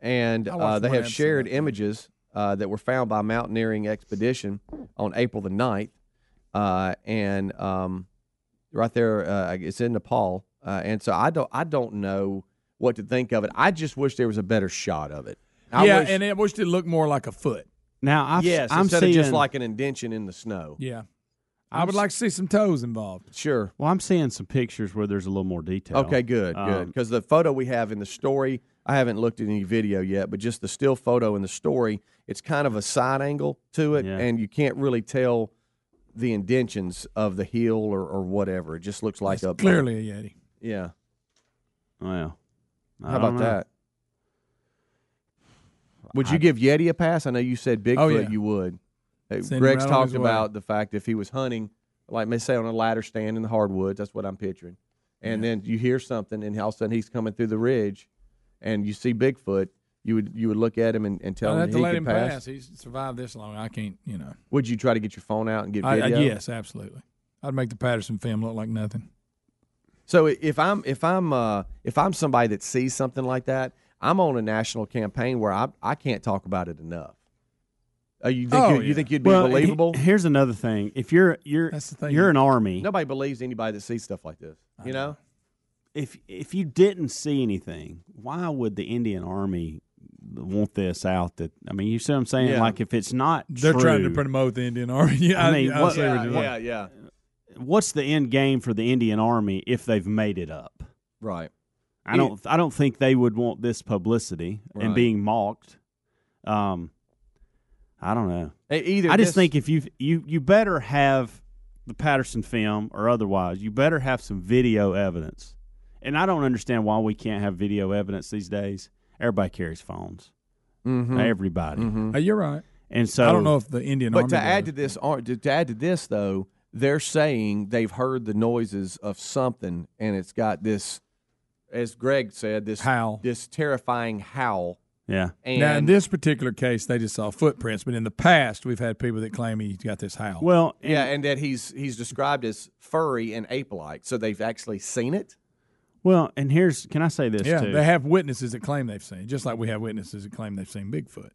and uh, they have episode shared images uh, that were found by Mountaineering Expedition on April the 9th. Uh, and um, right there, uh, it's in Nepal. Uh, and so I don't, I don't know what to think of it. I just wish there was a better shot of it. I yeah, wish, and I wished it looked more like a foot. Now, I've, yes, I'm instead seeing of just like an indention in the snow. Yeah. I would like to see some toes involved. Sure. Well, I'm seeing some pictures where there's a little more detail. Okay, good, good. Um, Because the photo we have in the story, I haven't looked at any video yet, but just the still photo in the story, it's kind of a side angle to it, Yeah. and you can't really tell the indentions of the heel or, or whatever. It just looks like a Clearly a Yeti. Yeah. Well, I How don't about know. that? Would you I- give Yeti a pass? I know you said Bigfoot Oh, yeah. you would. Send Greg's right talked his way. about the fact if he was hunting, like may say on a ladder stand in the hardwoods, that's what I'm picturing. And then you hear something, and all of a sudden he's coming through the ridge, and you see Bigfoot. You would you would look at him and, and tell I'd him have to he let could him pass. pass. He's survived this long. I can't, you know. Would you try to get your phone out and get I, I, video? yes, absolutely. I'd make the Patterson film look like nothing. So if I'm if I'm uh, if I'm somebody that sees something like that, I'm on a national campaign where I I can't talk about it enough. Uh, you think Oh, you, you yeah. think you'd be well, he- believable? here's another thing. If you're you're That's the thing. you're an army, Nobody believes anybody that sees stuff like this. You know? if if you didn't see anything, why would the Indian Army want this out? That I mean, you see what I'm saying? Yeah. Like if it's not, They're true, trying to promote the Indian Army. [LAUGHS] Yeah, I mean, I, I what- see what you're yeah, yeah. What's the end game for the Indian Army if they've made it up? Right. I don't. I don't think they would want this publicity and being mocked. Um, I don't know. Either I just this- think if you you you better have the Patterson film or otherwise, you better have some video evidence. And I don't understand why we can't have video evidence these days. Everybody carries phones. Mhm. Everybody. Mhm. Uh, you're right. And so I don't know if the Indian But Army. to add does. to this, ar- to to add to this though, they're saying they've heard the noises of something, and it's got this, as Greg said, this Howl. this terrifying howl. Yeah. And now, in this particular case, they just saw footprints, but in the past, we've had people that claim he's got this howl. Well, yeah, and that he's he's described as furry and ape-like, so they've actually seen it. Well, and here's can I say this yeah, too? they have witnesses that claim they've seen, just like we have witnesses that claim they've seen Bigfoot.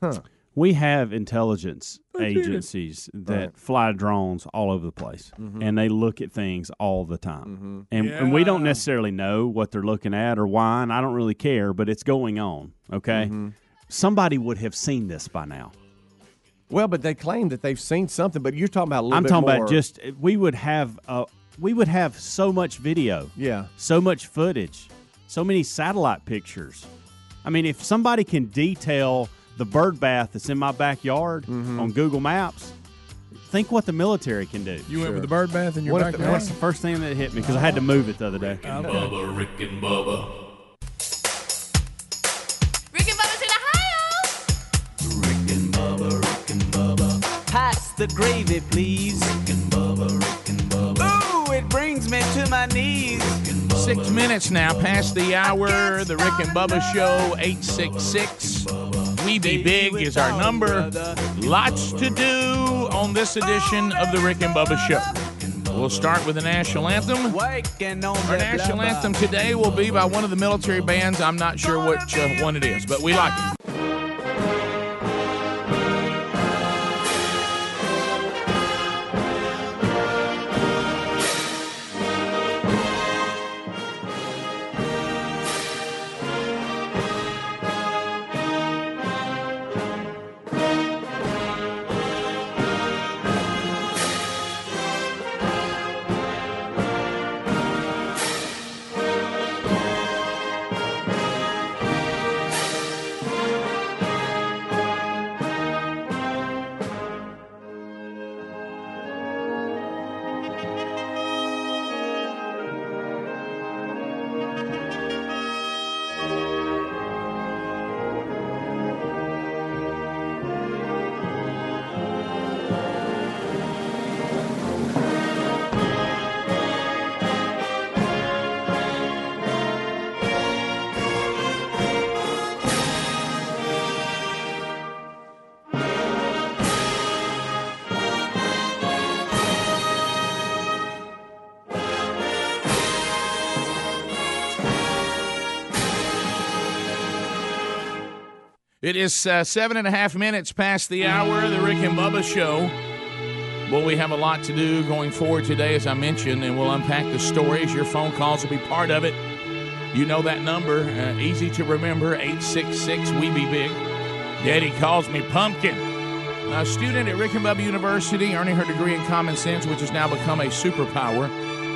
Huh. We have intelligence I agencies that Right. fly drones all over the place, Mhm. and they look at things all the time. Mm-hmm. And, and we don't necessarily know what they're looking at or why, and I don't really care, but it's going on. Okay, Mm-hmm. somebody would have seen this by now. Well, but they claim that they've seen something. But you're talking about a little I'm bit talking more- about just we would have uh, we would have so much video, yeah. so much footage, so many satellite pictures. I mean, if somebody can detail the bird bath that's in my backyard Mm-hmm. on Google Maps, think what the military can do. You went with the bird bath in your What if the- backyard? that's the first thing that hit me because I had to move it the other day. Bubba, Rick and Bubba. Rick and Bubba's in Ohio. Rick and Bubba, Rick and Bubba. Pass the gravy, please. Rick and brings me to my knees. Six minutes now past the hour. The Rick and Bubba Show, 866. We Be Big is our number. Lots to do on this edition of the Rick and Bubba Show. We'll start with the national anthem. Our national anthem today will be by one of the military bands. I'm not sure which uh, one it is, but we like it. It is uh, seven and a half minutes past the hour of the Rick and Bubba Show. Well, we have a lot to do going forward today, as I mentioned, and we'll unpack the stories. Your phone calls will be part of it. You know that number, uh, easy to remember 866 We Be Big. Daddy calls me Pumpkin. A student at Rick and Bubba University earning her degree in common sense, which has now become a superpower.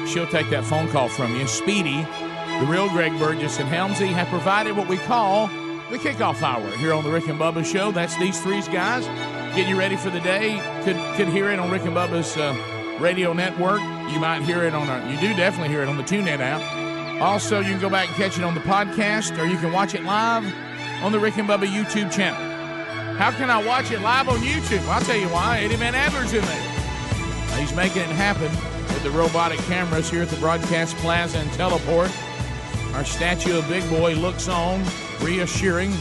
She'll take that phone call from you. Speedy, the real Greg Burgess, and Helmsy have provided what we call the kickoff hour here on the Rick and Bubba Show. That's these three guys getting you ready for the day. Could could hear it on Rick and Bubba's uh, radio network. You might hear it on our. You do definitely hear it on the TuneIn app. Also, you can go back and catch it on the podcast, or you can watch it live on the Rick and Bubba YouTube channel. How can I watch it live on YouTube? I'll tell you why. Eddie Van Adler's in there. He's making it happen with the robotic cameras here at the Broadcast Plaza and Teleport. Our statue of Big Boy looks on, reassuring,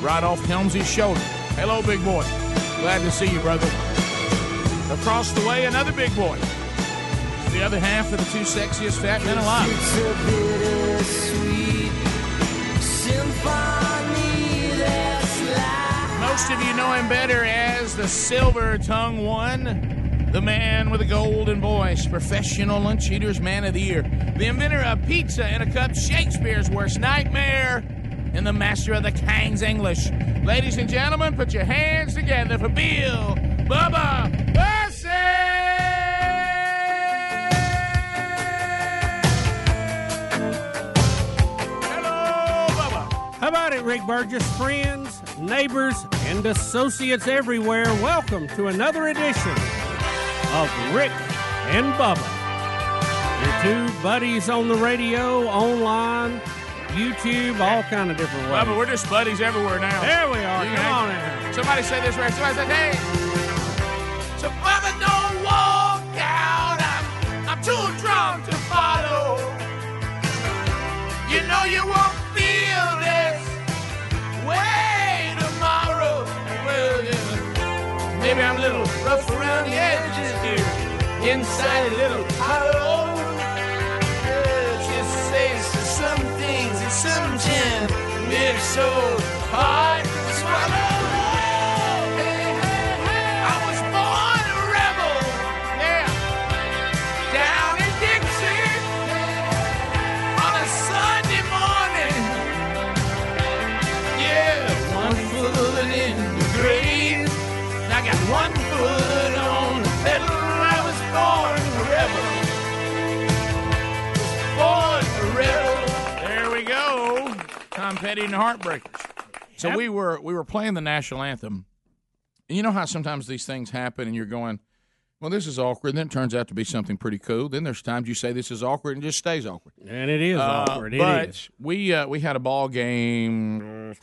right off Helmsy's shoulder. Hello, Big Boy. Glad to see you, brother. Across the way, another Big Boy. The other half of the two sexiest fat men alive. It's a bittersweet symphony that's life. Most of you know him better as the Silver Tongue One, the man with a golden voice, professional lunch eaters man of the year, the inventor of pizza in a cup, Shakespeare's worst nightmare, and the master of the Kang's English. Ladies and gentlemen, put your hands together for Bill Bubba Bussey! How about it, Rick Burgess? Friends, neighbors, and associates everywhere, welcome to another edition of Rick and Bubba. Your two buddies on the radio, online, YouTube, all kind of different ways. But we're just buddies everywhere now. There we are. You Come on in. Somebody say this right. Somebody say, hey. So Bubba, don't walk out. I'm, I'm too drunk to follow. You know you won't feel this way tomorrow. Well, yeah. Maybe I'm a little rough around the edges here. Inside a little hollow. On a Sunday morning. Yeah, one foot in the grave. I got one foot Tom Petty and the Heartbreakers. So we were we were playing the national anthem. And you know how sometimes these things happen and you're going, well, this is awkward. And Then it turns out to be something pretty cool. Then there's times you say this is awkward and it just stays awkward. And it is Uh, awkward. It but is. we uh, we had a ball game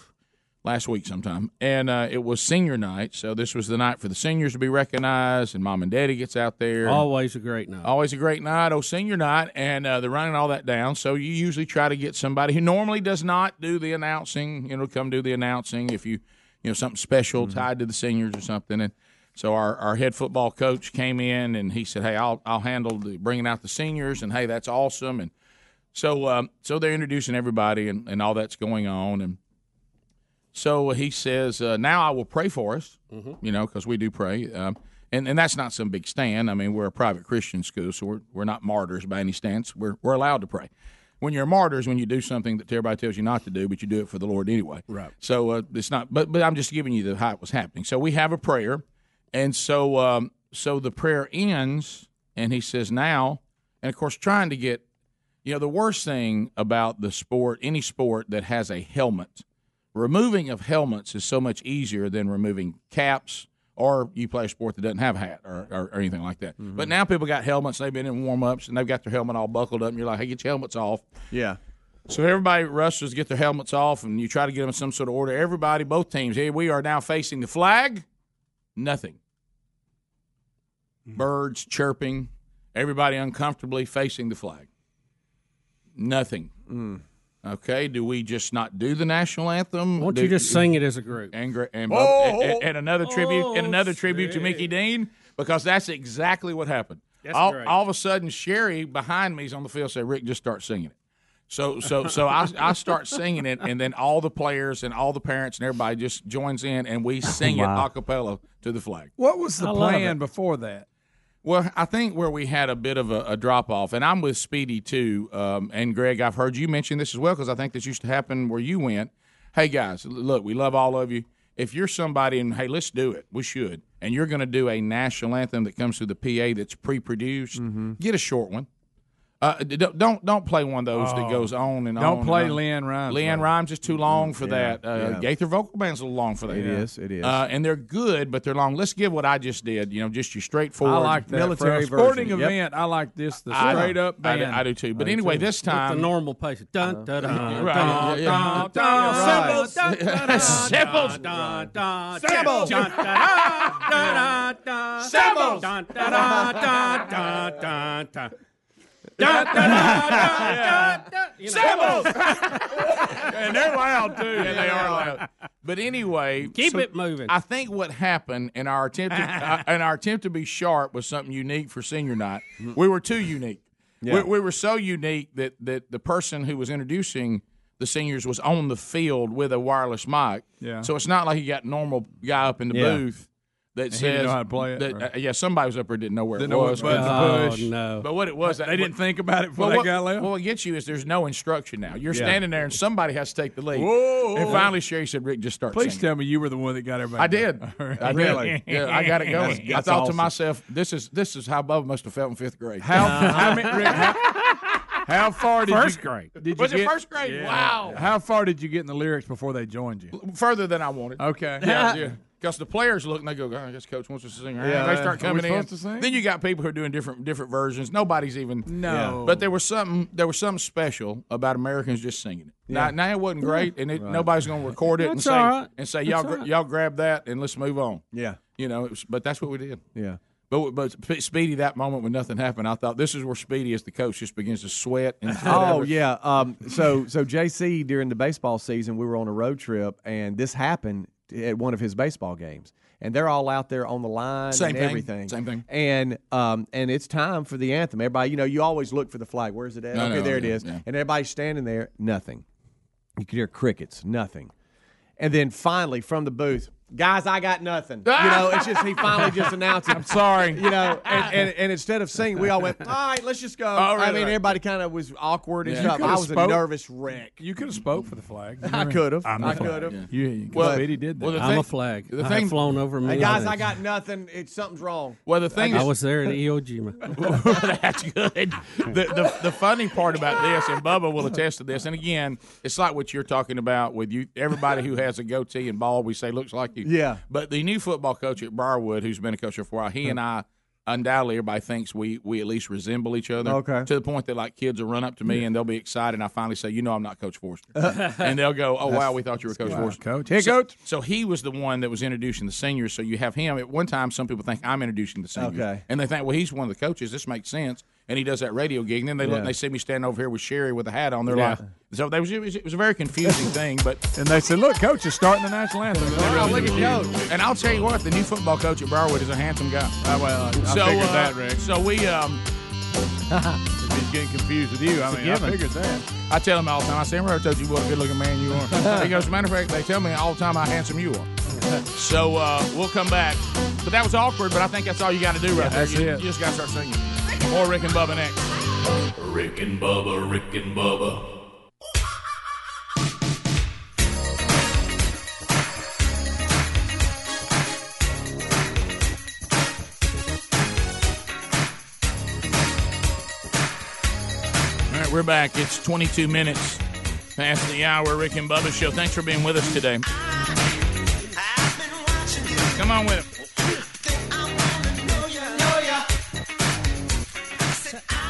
last week sometime, and uh, it was senior night. So this was the night for the seniors to be recognized, and mom and daddy gets out there. Always a great night. Always a great night, oh senior night, and uh, they're running all that down. So you usually try to get somebody who normally does not do the announcing, you know, come do the announcing if you, you know, something special tied to the seniors or something. And so our, our head football coach came in and he said, "Hey, I'll I'll handle the bringing out the seniors." And hey, that's awesome. And so um, so they're introducing everybody and, and all that's going on. And so he says, uh, "Now I will pray for us." You know, because we do pray. Um, and, and that's not some big stand. I mean, we're a private Christian school, so we're, we're not martyrs by any stance. We're, we're allowed to pray. When you're a martyr is when you do something that everybody tells you not to do, but you do it for the Lord anyway. Right. So uh, it's not. But but I'm just giving you the how it was happening. So we have a prayer, and so um, so the prayer ends, and he says now, and of course trying to get, you know, the worst thing about the sport, any sport that has a helmet, removing of helmets is so much easier than removing caps. Or you play a sport that doesn't have a hat or, or, or anything like that. Mm-hmm. But now people got helmets. They've been in warm ups and they've got their helmet all buckled up. And you're like, hey, get your helmets off. Yeah. So everybody rushes to get their helmets off, and you try to get them in some sort of order. Everybody, both teams, here we are now facing the flag. Nothing. Mm-hmm. Birds chirping. Everybody uncomfortably facing the flag. Nothing. Mm. Okay. Do we just not do the national anthem? Why don't Do- you just sing it as a group? And and, Oh! and, and another tribute and Oh, another tribute to Mickey Dean because that's exactly what happened. That's all, all of a sudden, Sherry behind me is on the field. Say, Rick, just start singing it. So so so I, I start singing it, and then all the players and all the parents and everybody just joins in, and we sing it Wow. a cappella to the flag. What was the I plan before that? Well, I think where we had a bit of a, a drop off, and I'm with Speedy too. Um, and Greg, I've heard you mention this as well because I think this used to happen where you went. Hey guys, look, we love all of you. If you're somebody and hey, let's do it, we should, and you're going to do a national anthem that comes through the PA that's pre-produced, Mm-hmm. get a short one. Uh, don't don't don't play one of those that Oh. goes on and on. Don't play on. LeAnn Rimes, LeAnn right? Rimes is too long for Yeah, that. Uh, yeah. Gaither Vocal Band's a little long for that. It is, it is. Uh, and they're good, but they're long. Let's give what I just did. You know, just your straightforward I like that. military For a sporting version. Yep. event, I like this, the I- straight up I do- band. I do too. But I do anyway, too. this With time the normal pace. Dun, dun, dun, Right, dun, yeah, yeah. dun, dun, Right. Cymbals, dun, dun, dun, Cymbals. dun, dun, Cymbals. dun, dun, dun, dun, dun, Cymbals. [LAUGHS] and they're loud too. Yeah, they are loud. [LAUGHS] But anyway, Keep so it moving. I think what happened in our attempt to, [LAUGHS] uh, in our attempt to be sharp was something unique for senior night. We were too unique. Yeah. We, we were so unique that that the person who was introducing the seniors was on the field with a wireless mic. Yeah. So it's not like you got normal guy up in the Yeah. booth. That And he says didn't know how to play it, that- or- uh, yeah, somebody was up there didn't know where Didn't it know what was. button to Oh, push. no. But what it was, They didn't think about it before well, they what, got left. well, what gets you is there's no instruction now. You're Yeah. standing there, and somebody has to take the lead. Whoa. And finally, Sherry said, "Rick, just start." Please singing. tell me you were the one that got everybody. I did. [LAUGHS] I did. Really? Yeah, I got it going. That's- I that's thought to myself, "This is this is how Bubba must have felt in fifth grade." How, [LAUGHS] how, many, Rick, how, how far did First you, grade. Did you Was it get, first grade? Wow. How far did you get in the lyrics before they joined you? Further than I wanted. Okay. Yeah, yeah. [LAUGHS] Because the players look and they go, oh, I guess coach wants us to sing. Yeah, they start are we coming in. to sing? Then you got people who are doing different different versions. Nobody's even No. But there was something there was something special about Americans just singing it. Yeah. Now, now it wasn't great, and it, nobody's going to record it and say all right. and say y'all gra- y'all grab that and let's move on. Yeah, You know, it was, but that's what we did. yeah. But but Speedy, that moment when nothing happened, I thought this is where Speedy, as the coach, just begins to sweat and [LAUGHS] Oh yeah. Um, so so JC during the baseball season, we were on a road trip, and this happened at one of his baseball games, and they're all out there on the line Same and thing. everything. Same thing. And um, and it's time for the anthem. Everybody, you know, you always look for the flag. Where's it at? No, okay, no, there it yeah, is. And everybody's standing there. Nothing. You could hear crickets. Nothing. And then finally, from the booth, guys, I got nothing. [LAUGHS] You know, it's just he finally just announced it. I'm sorry. You know, and, and, and instead of singing, we all went, all right, let's just go. Oh, really? I mean, everybody kind of was awkward and Yeah. stuff. I was a nervous wreck. You could have spoke for the flag. You I could have. I'm the I flag. could have. Yeah. You, you Well, Speedy did that. well, the I'm thing- a flag. the I thing- have flown over me. Hey guys, I got nothing. It's something's wrong. Well, the thing I is, I was there in Iwo Jima. That's good. The, the the funny part about this, and Bubba will attest to this, and again, it's like what you're talking about with you. Everybody who has a goatee and bald, we say looks like you. Yeah. But the new football coach at Briarwood, who's been a coach for a while, he and I. Undoubtedly, everybody thinks we we at least resemble each other. Okay. To the point that like kids will run up to me and they'll be excited, and I finally say, "You know, I'm not Coach Forster," [LAUGHS] and they'll go, "Oh wow, we thought you were Coach Forster." Coach. Hey, so, Coach. So he was the one that was introducing the seniors. So you have him. At one time, some people think I'm introducing the seniors, Okay. and they think, well, he's one of the coaches. This makes sense. And he does that radio gig. And then they look and they see me standing over here with Sherry with a hat on. They're Yeah. like, so they was, it, was, it was a very confusing thing. But [LAUGHS] And they said, "Look, coach is starting the national anthem." Oh, look at Coach. And I'll tell you what, the new football coach at Briarwood is a handsome guy. Uh, well, I, so, figured uh, that, Rick. So we, um, [LAUGHS] he's getting confused with you, I mean, I figured that. I tell him all the time. I say, remember I told you what a good looking man you are. [LAUGHS] he goes, matter of fact, they tell me all the time how handsome you are. So uh, we'll come back. But that was awkward, but I think that's all you got to do right there. that's You, you just got to start singing. More Rick and Bubba next. Rick and Bubba, Rick and Bubba. All right, we're back. It's 22 minutes past the hour. Rick and Bubba show. Thanks for being with us today. Come on with it.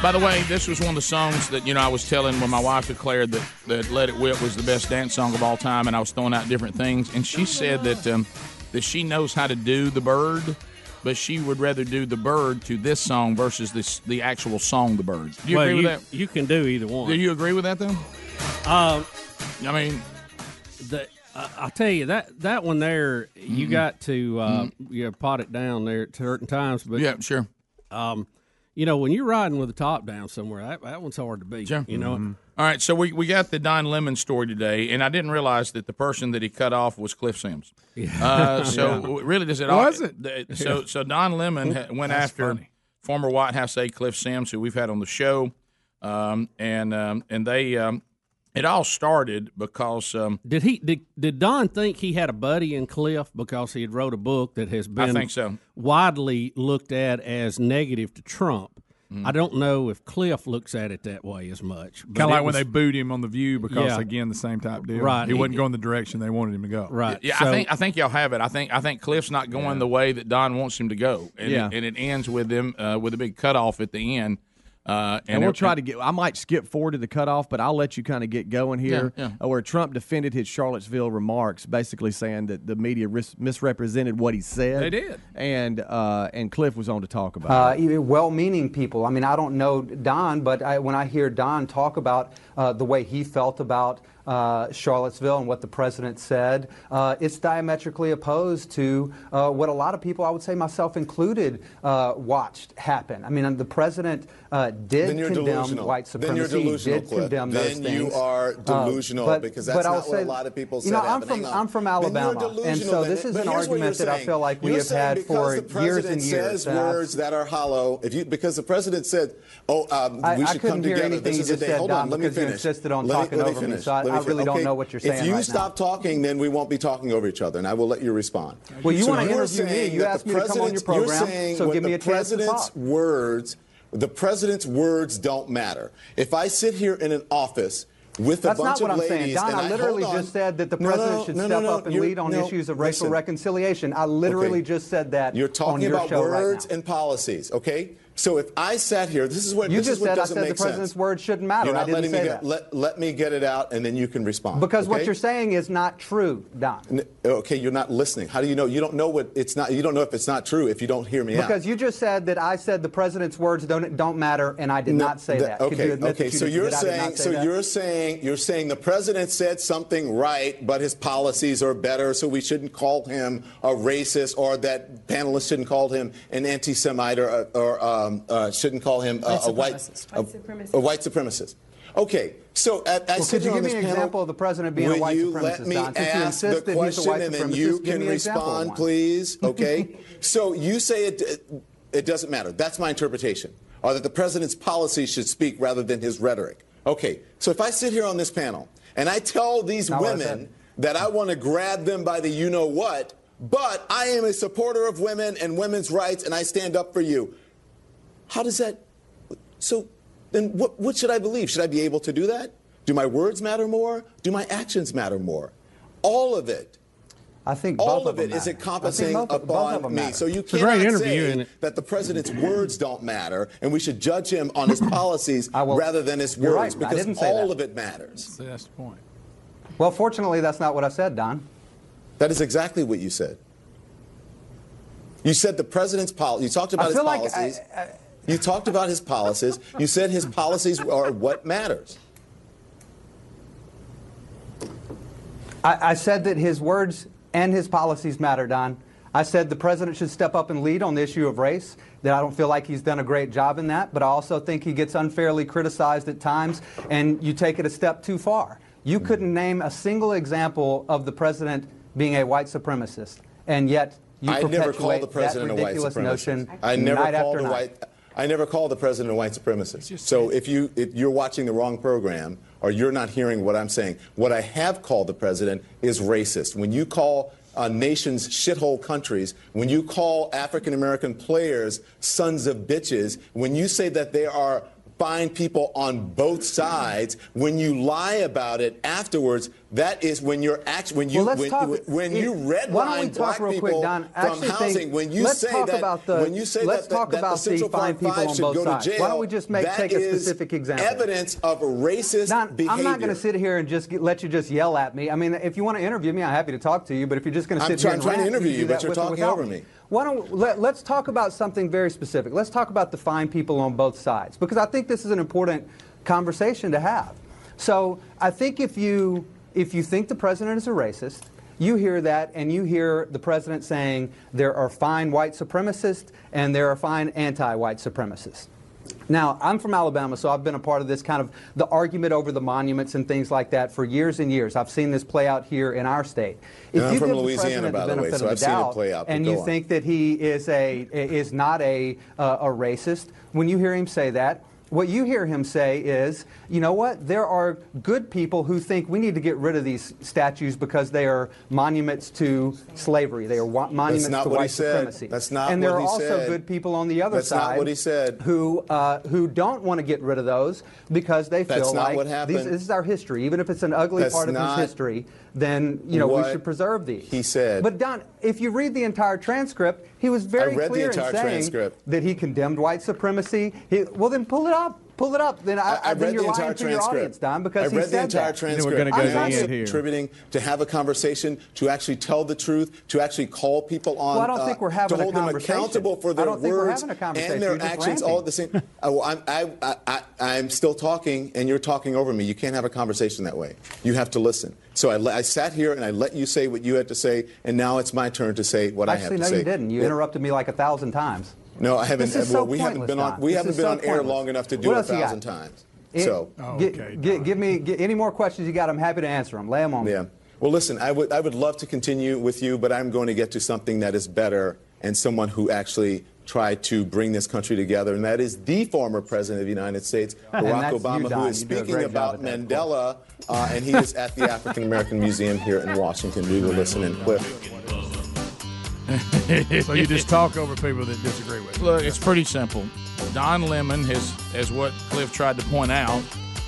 By the way, this was one of the songs that you know I was telling when my wife declared that, that "Let It Whip" was the best dance song of all time, and I was throwing out different things, and she said that um, that she knows how to do the bird, but she would rather do the bird to this song versus this the actual song, the bird. Do you well, agree you, with that? you can do either one. Do you agree with that though? Um, I mean, the, I- I'll tell you that that one there, you Mhm. got to uh, you know, pot it down there at certain times. But yeah, sure. Um, you know, when you're riding with the top down somewhere, that, that one's hard to beat. Sure. You know, Mhm. All right, so we, we got the Don Lemon story today, and I didn't realize that the person that he cut off was Cliff Sims. Uh, [LAUGHS] so Yeah. really, does it Was all? it? [LAUGHS] So so Don Lemon ha- went after funny. former White House aide Cliff Sims, who we've had on the show, um, and um, and they um, it all started because um, Did he did, did Don think he had a buddy in Cliff because he had wrote a book that has been I think so. widely looked at as negative to Trump? Mm-hmm. I don't know if Cliff looks at it that way as much. Kind of it like when they booed him on the View because Yeah. again the same type deal. Right. He wasn't going the direction they wanted him to go. Right. Yeah, I think I think y'all have it. I think I think Cliff's not going the way that Don wants him to go, and Yeah. it, and it ends with them uh, with a big cutoff at the end. Uh, And, we'll it- try to get. I might skip forward to the cutoff, but I'll let you kind of get going here. Yeah, uh, Where Trump defended his Charlottesville remarks, basically saying that the media ris- misrepresented what he said. They did. and uh, and Cliff was on to talk about. Uh, it. well-meaning people. I mean, I don't know Don, but I, when I hear Don talk about uh, the way he felt about uh, Charlottesville and what the president said, uh, it's diametrically opposed to uh, what a lot of people, I would say myself included, uh, watched happen. I mean, the president uh, did condemn delusional. white Then supremacy. delusional, did Cliff. condemn Then those things. you are Uh, delusional but- because that's not what a lot of people said. You know, I'm from I'm from Alabama, and so this is an here's what you're argument that I feel like we You're have had for years and years. says words that are hollow. If you because the president said, "Oh, um, we I should come hear together." anything This is a day. said, Hold on, let me finish. insisted on Let talking me over me, so I- Let me I really fin- don't know what you're saying If you right now. stop talking, then we won't be talking over each other, and I will let you respond. Well, you So wanna you're interview me. You asked me to come on your you're program, saying so give me the a chance to president's talk. words, the president's words don't matter. If I sit here in an office with That's a bunch not what of I'm saying, ladies, Don. and I literally just said that the president no, should no, step no, no, up and lead on issues of racial listen. reconciliation. I literally Okay. just said that You're on talking about words right now. and policies, okay? So if I sat here, this is what You this just is what said I said the president's sense. words shouldn't matter. You're I didn't letting say me that. let, let me get it out, and then you can respond. Because what you're saying is not true, Don. N- Okay, you're not listening. How do you know? You don't know what it's not. You don't know if it's not true if you don't hear me out. Because you just said that I said the president's words don't don't matter, and I did No, not say the- that. Okay, you okay. that you so you're that not saying, say so that? you're saying, you're saying the president said something right, but his policies are better, so we shouldn't call him a racist, or that panelists shouldn't call him an anti-Semite, or, or uh, um, uh, shouldn't call him a, a white, supremacist. a, White supremacist. a white supremacist. Okay, so at, at Well, could you give me an panel, example of the president being a will white you supremacist, let me Don? Ask the that question and then you can me an example of respond, please? [LAUGHS] Okay. so you say it, it doesn't matter. That's my interpretation. Or that the president's policy should speak rather than his rhetoric. Okay. So if I sit here on this panel and I tell these Not what I women that I want to grab them by the you know what, but I am a supporter of women and women's rights and I stand up for you. How does that? So then what, what should I believe? Should I be able to do that? Do my words matter more? Do my actions matter more? All of it. I think all both of of it them is encompassing both of- both upon me. matter. So you It's a cannot great say interview, that the president's words don't matter, and we should judge him on his [COUGHS] policies rather than his You're words, right. I because didn't say all that. of it matters. That's the point. Well, fortunately, that's not what I said, Don. That is exactly what you said. You said the president's policy. You talked about I his feel like I- policies. You talked about his policies. You said his policies are what matters. I, I said that his words and his policies matter, Don. I said the president should step up and lead on the issue of race. That I don't feel like he's done a great job in that, but I also think he gets unfairly criticized at times, and you take it a step too far. You couldn't name a single example of the president being a white supremacist, and yet you I never perpetuate called the president that a white supremacist. notion I never night called after a night. white. I never called the president a white supremacist. So if you if you're watching the wrong program or you're not hearing what I'm saying, what I have called the president is racist. When you call uh, nations shithole countries, when you call African American players sons of bitches, when you say that they are fine people on both sides, when you lie about it afterwards, that is when you're act when you Well, when, talk- when you redline black people quick, Don? From actually housing. think- when you say that the- when you say let's that, talk that, about the Central Park people Five on should both go sides. to jail. Why don't we just make- take a specific example? Evidence of racist Don, behavior. I'm not going to sit here and just get, let you just yell at me. I mean, if you want to interview me, I'm happy to talk to you. But if you're just going to I'm sit try- here and I'm trying to interview can you, but that you're talking over me. me. Why don't let, let's talk about something very specific. Let's talk about the fine people on both sides because I think this is an important conversation to have. So I think if you if you think the president is a racist, you hear that and you hear the president saying there are fine white supremacists and there are fine anti-white supremacists. Now, I'm from Alabama, so I've been a part of this kind of the argument over the monuments and things like that for years and years. I've seen this play out here in our state. And I'm you from give the Louisiana, president by the way, so I've the seen it play out, And you on. think that he is a is not a uh, a racist when you hear him say that. What you hear him say is, you know what? There are good people who think we need to get rid of these statues because they are monuments to slavery. They are wa- monuments not to what he white said. supremacy. That's not what he said. and there are also good people on the other That's side not what he said. who uh, who don't want to get rid of those because they That's feel like what these, happened. this is our history. Even if it's an ugly That's part of not his history, then you know we should preserve these. he said. But Don, if you read the entire transcript, he was very I read the clear entire in saying transcript. that he condemned white supremacy. He, well, then pull it up. Pull it up. Then I, I, I then read you're the entire lying to your transcript. audience, Don, because I he read the said entire that. transcript. gonna go I'm to the not here. contributing to have a conversation, to actually tell the truth, to actually call people on. Well, I don't uh, think we're having to a hold them conversation. accountable for I their don't think we're words having a conversation. and their actions all at the same. Uh, well, I'm, I, I, I, I'm still talking, and you're talking over me. You can't have a conversation that way. You have to listen. So I, I sat here and I let you say what you had to say, and now it's my turn to say what I have to no, say. Actually, no, you didn't. You Yeah. interrupted me like a thousand times. No, I haven't. This is well, so we haven't been on. We This haven't been so on air long enough to do What it a else got? thousand times. It- So gi- gi- give me gi- any more questions you got. I'm happy to answer them. Lay them on me. Yeah. Well, listen, I would I would love to continue with you, but I'm going to get to something that is better and someone who actually tried to bring this country together, and that is the former president of the United States, [LAUGHS] Barack that's you, Obama, who Don. is You speaking about that, Mandela, uh, and he is at the African American Museum here in Washington. We will listen in. Cliff. [LAUGHS] so you just talk over people that disagree with you. Look, it's pretty simple. Don Lemon has, as what Cliff tried to point out,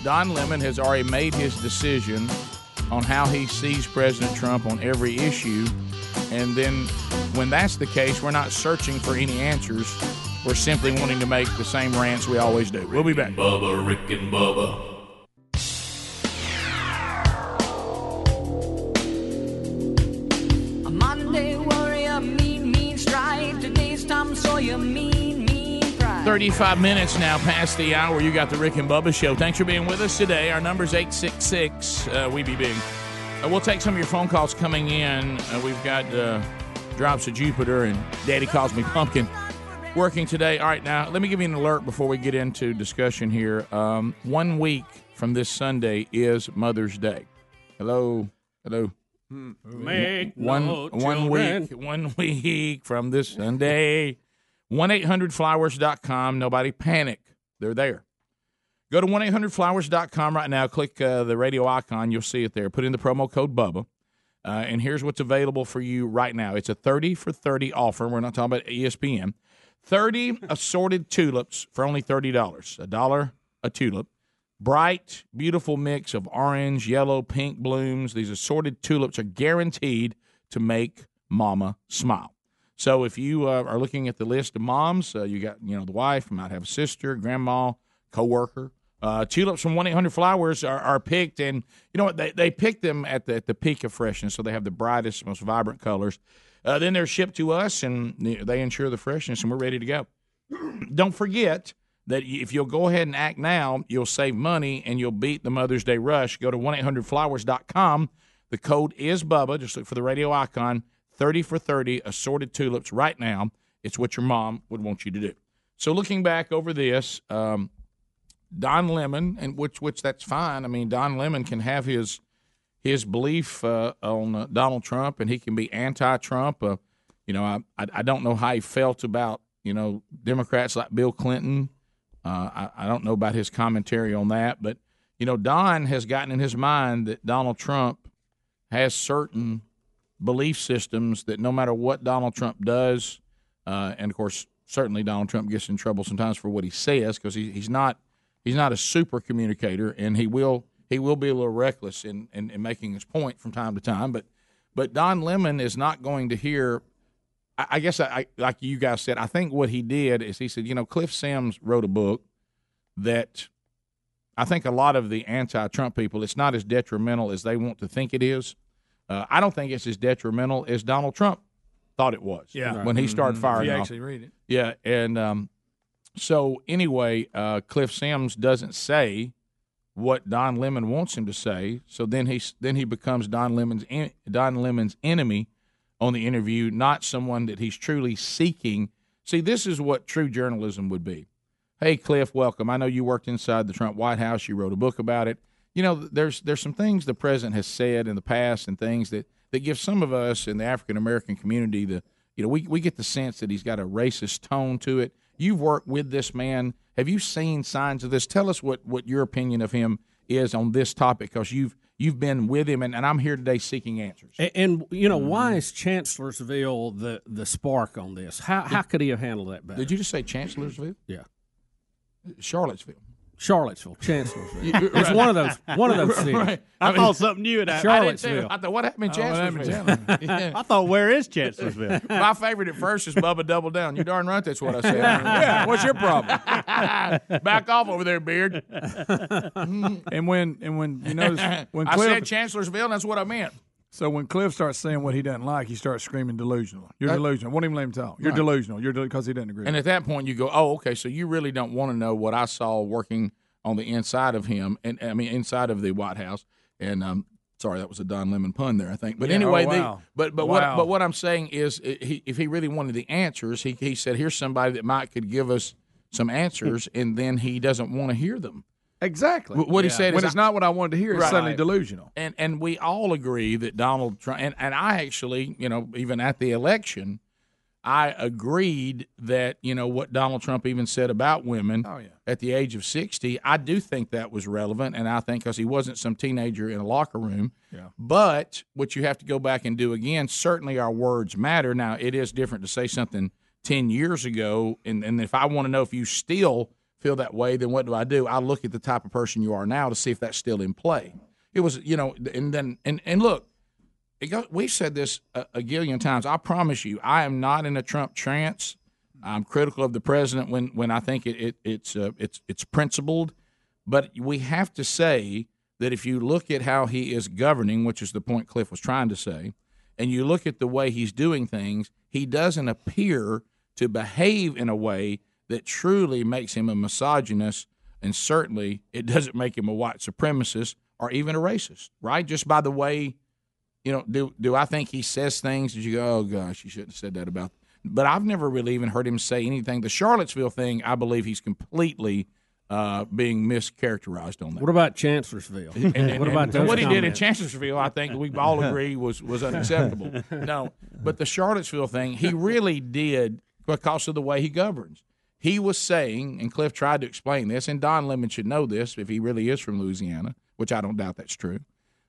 Don Lemon has already made his decision on how he sees President Trump on every issue. And then when that's the case, we're not searching for any answers. We're simply wanting to make the same rants we always do. We'll be back. Bubba, Rick and Bubba. Mean, mean 35 minutes now past the hour. You got the Rick and Bubba show. Thanks for being with us today. Our number's 866 uh, We Be Big. Uh, we'll take some of your phone calls coming in. Uh, we've got uh, Drops of Jupiter and Daddy Calls Me Pumpkin working today. All right, now, let me give you an alert before we get into discussion here. Um, one week from this Sunday is Mother's Day. Hello? Hello? Make one no one week one [LAUGHS] week from this Sunday. One eight hundred flowers.com. Nobody panic. They're there. Go to one eight hundred flowers.com right now. Click uh, the radio icon. You'll see it there. Put in the promo code Bubba. Uh, and here's what's available for you right now. It's a 30 for 30 offer. We're not talking about ESPN. 30 [LAUGHS] assorted tulips for only $30. A dollar a tulip. Bright, beautiful mix of orange, yellow, pink blooms. These assorted tulips are guaranteed to make mama smile. So if you uh, are looking at the list of moms, uh, you got you know the wife, might have a sister, grandma, coworker. Uh, tulips from one eight hundred flowers are, are picked, and you know what they they pick them at the at the peak of freshness, so they have the brightest, most vibrant colors. Uh, then they're shipped to us, and they ensure the freshness, and we're ready to go. [CLEARS THROAT] Don't forget that if you'll go ahead and act now, you'll save money and you'll beat the Mother's Day rush. Go to 1 800 flowers.com. The code is Bubba. Just look for the radio icon 30 for 30 assorted tulips right now. It's what your mom would want you to do. So, looking back over this, um, Don Lemon, and which which that's fine. I mean, Don Lemon can have his his belief uh, on uh, Donald Trump, and he can be anti-Trump. Uh, you know, I, I I don't know how he felt about you know Democrats like Bill Clinton. Uh, I, I don't know about his commentary on that, but you know, Don has gotten in his mind that Donald Trump has certain belief systems that no matter what Donald Trump does, uh, and of course, certainly Donald Trump gets in trouble sometimes for what he says because he, he's not he's not a super communicator, and he will he will be a little reckless in, in, in making his point from time to time. But but Don Lemon is not going to hear. I, I guess I, I like you guys said. I think what he did is he said, you know, Cliff Sims wrote a book that I think a lot of the anti-Trump people, it's not as detrimental as they want to think it is. Uh, I don't think it's as detrimental as Donald Trump thought it was. Yeah. when he started Mhm. firing. If you off. actually read it. Yeah, and um, so anyway, uh, Cliff Sims doesn't say what Don Lemon wants him to say. So then he then he becomes Don Lemon's en- Don Lemon's enemy on the interview, not someone that he's truly seeking. See, this is what true journalism would be. Hey, Cliff, welcome. I know you worked inside the Trump White House. You wrote a book about it. You know, there's there's some things the president has said in the past and things that that give some of us in the African American community the you know we we get the sense that he's got a racist tone to it. You've worked with this man. Have you seen signs of this? Tell us what what your opinion of him is on this topic because you've you've been with him and, and I'm here today seeking answers. And, and you know, Mm-hmm. why is Chancellorsville the the spark on this? How how could he have handled that better? Did you just say Chancellorsville? Yeah. Charlottesville. Charlottesville, Chancellorsville. [LAUGHS] You- it's right. one of those one of those cities. Right. I I mean- thought something new had happened. I didn't tell. Charlottesville. I thought, what happened in Oh, what happened in Chancellorsville? Yeah. [LAUGHS] I thought, where is Chancellorsville? [LAUGHS] My favorite at first is Bubba Double Down. You darn right that's what I said. Yeah, what's your problem? Back off over there, Beard. and when and when you notice when I said Chancellorsville, that's what I meant. So when Cliff starts saying what he doesn't like, he starts screaming delusional. You're That- delusional. Won't even let him talk. You're Right. delusional. You're because he doesn't agree. And at that point, you go, oh, okay, so you really don't want to know what I saw working on the inside of him, and I mean inside of the White House. And um, sorry, that was a Don Lemon pun there, I think. But Yeah, anyway, oh, the, wow. but but Wow. what but what I'm saying is, he, if he really wanted the answers, he he said, here's somebody that might could give us some answers, [LAUGHS] and then he doesn't want to hear them. Exactly. Wh- What he said when is it's not what I wanted to hear, it's Right. suddenly delusional. and and we all agree that Donald Trump and, and I actually, you know, even at the election, I agreed that you know what Donald Trump even said about women Oh, yeah. at the age of sixty. I do think that was relevant, and I think because he wasn't some teenager in a locker room. Yeah. But what you have to go back and do again, certainly our words matter. Now it is different to say something ten years ago, and and if I want to know if you still feel that way, then what do I do? I look at the type of person you are now to see if that's still in play. It was, you know, and then and and look, we've said this a, a gillion times. I promise you, I am not in a Trump trance. I'm critical of the president when when I think it, it it's uh, it's it's principled, but we have to say that if you look at how he is governing, which is the point Cliff was trying to say, and you look at the way he's doing things, he doesn't appear to behave in a way that truly makes him a misogynist, and certainly it doesn't make him a white supremacist or even a racist, right? Just by the way you know, do do I think he says things that you go, oh gosh, you shouldn't have said that about? But I've never really even heard him say anything. The Charlottesville thing, I believe he's completely uh, being mischaracterized on that. What about Chancellorsville? And- and- what about those what he did in comments? Chancellorsville? I think we all [LAUGHS] agree was was unacceptable. [LAUGHS] no, but the Charlottesville thing, he really did because of the way he governs. He was saying, and Cliff tried to explain this, and Don Lemon should know this if he really is from Louisiana, which I don't doubt that's true.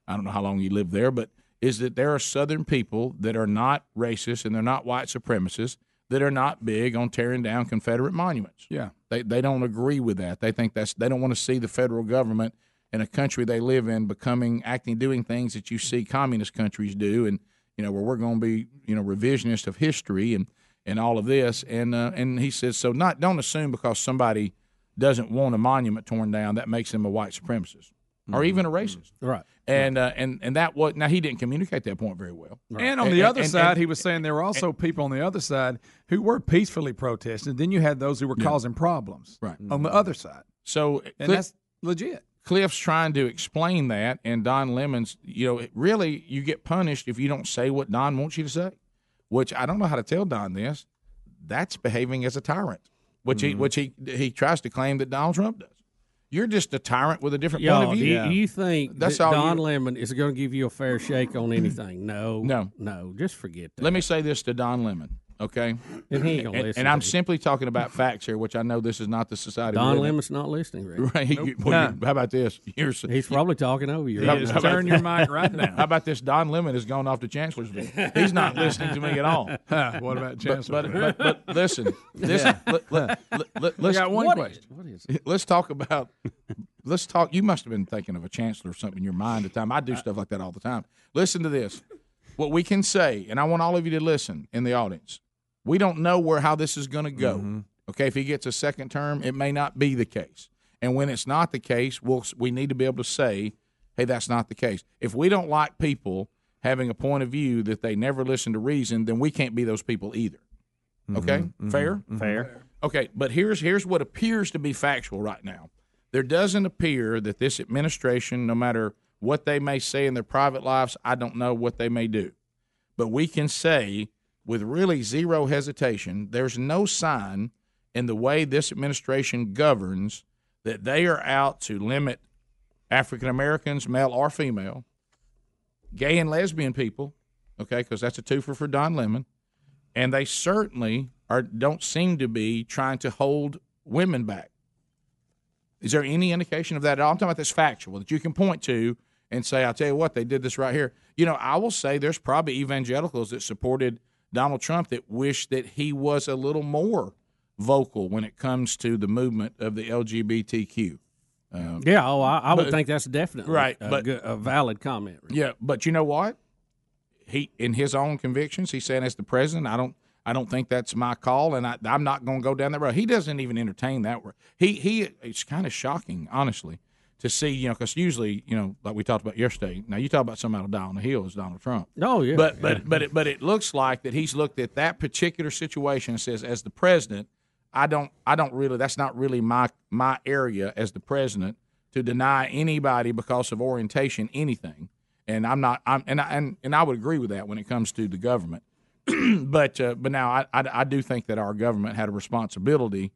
I don't know how long he lived there, but is that there are Southern people that are not racist and they're not white supremacists that are not big on tearing down Confederate monuments. Yeah. They they don't agree with that. They think that's they don't want to see the federal government in a country they live in becoming acting doing things that you see communist countries do and you know where we're going to be you know revisionist of history and and all of this and uh, and he says so not don't assume because somebody doesn't want a monument torn down that makes them a white supremacist or even a racist. Right. And uh, and and that was now he didn't communicate that point very well. And on the other and- side, and- he was saying there were also people on the other side who were peacefully protesting. Then you had those who were causing problems Right. on the other side. So And Cliff- that's legit. Cliff's trying to explain that, and Don Lemon's, you know, really, you get punished if you don't say what Don wants you to say. Which I don't know how to tell Don this. That's behaving as a tyrant, which he mm-hmm. which he he tries to claim that Donald Trump does. You're just a tyrant with a different point Y'all, of do view. you, do you think That's that Don you- Lemon is going to give you a fair shake on anything? No, No. no. Just forget that. Let me say this to Don Lemon, okay? And he ain't and, and I'm you. simply talking about facts here, which I know this is not the society. Don. Lemon's not listening, Rick. [LAUGHS] Right. You- well, you- how about this? [LAUGHS] You're, He's probably talking over you. How- Rick. how about- [LAUGHS] How about this? Don Lemon has gone off to Chancellorsville. He's not listening to me at all. Huh, what about But, Chancellorsville? but, but, but listen, listen. Let, let, let, let, let's, got one what question. What is Let's talk about. Let's talk. You must have been thinking of a chancellor or something in your mind at the time. I do stuff like that all the time. Listen to this. What we can say, and I want all of you to listen in the audience. We don't know where how this is going to go. Mm-hmm. Okay, if he gets a second term, it may not be the case. And when it's not the case, we'll we need to be able to say, "Hey, that's not the case." If we don't like people having a point of view that they never listen to reason, then we can't be those people either. Mm-hmm. Okay, mm-hmm. fair, Fair. Okay, but here's here's what appears to be factual right now. There doesn't appear that this administration, no matter what they may say in their private lives, I don't know what they may do. But we can say with really zero hesitation, there's no sign in the way this administration governs that they are out to limit African Americans, male or female, gay and lesbian people, okay, because that's a twofer for Don Lemon, and they certainly are don't seem to be trying to hold women back. Is there any indication of that at all? I'm talking about this factual that you can point to and say, I'll tell you what, they did this right here. You know, I will say there's probably evangelicals that supported Donald Trump that wish that he was a little more vocal when it comes to the movement of the LGBTQ. Um, Yeah, oh, I, I would but- think that's definitely right, a, but a valid comment. yeah, but you know what? He in his own convictions, he said as the president, I don't I don't think that's my call, and I, I'm not going to go down that road. He doesn't even entertain that. He he. It's kind of shocking, honestly, to see you know because usually you know like we talked about yesterday. Now you talk about somebody down the hill is Donald Trump. Oh yeah, But but but it, but it looks like that he's looked at that particular situation and says, as the president, I don't I don't really that's not really my my area as the president to deny anybody because of orientation anything. And I'm not I'm and I, and and I would agree with that when it comes to the government. [CLEARS THROAT] but uh, but now I, I I do think that our government had a responsibility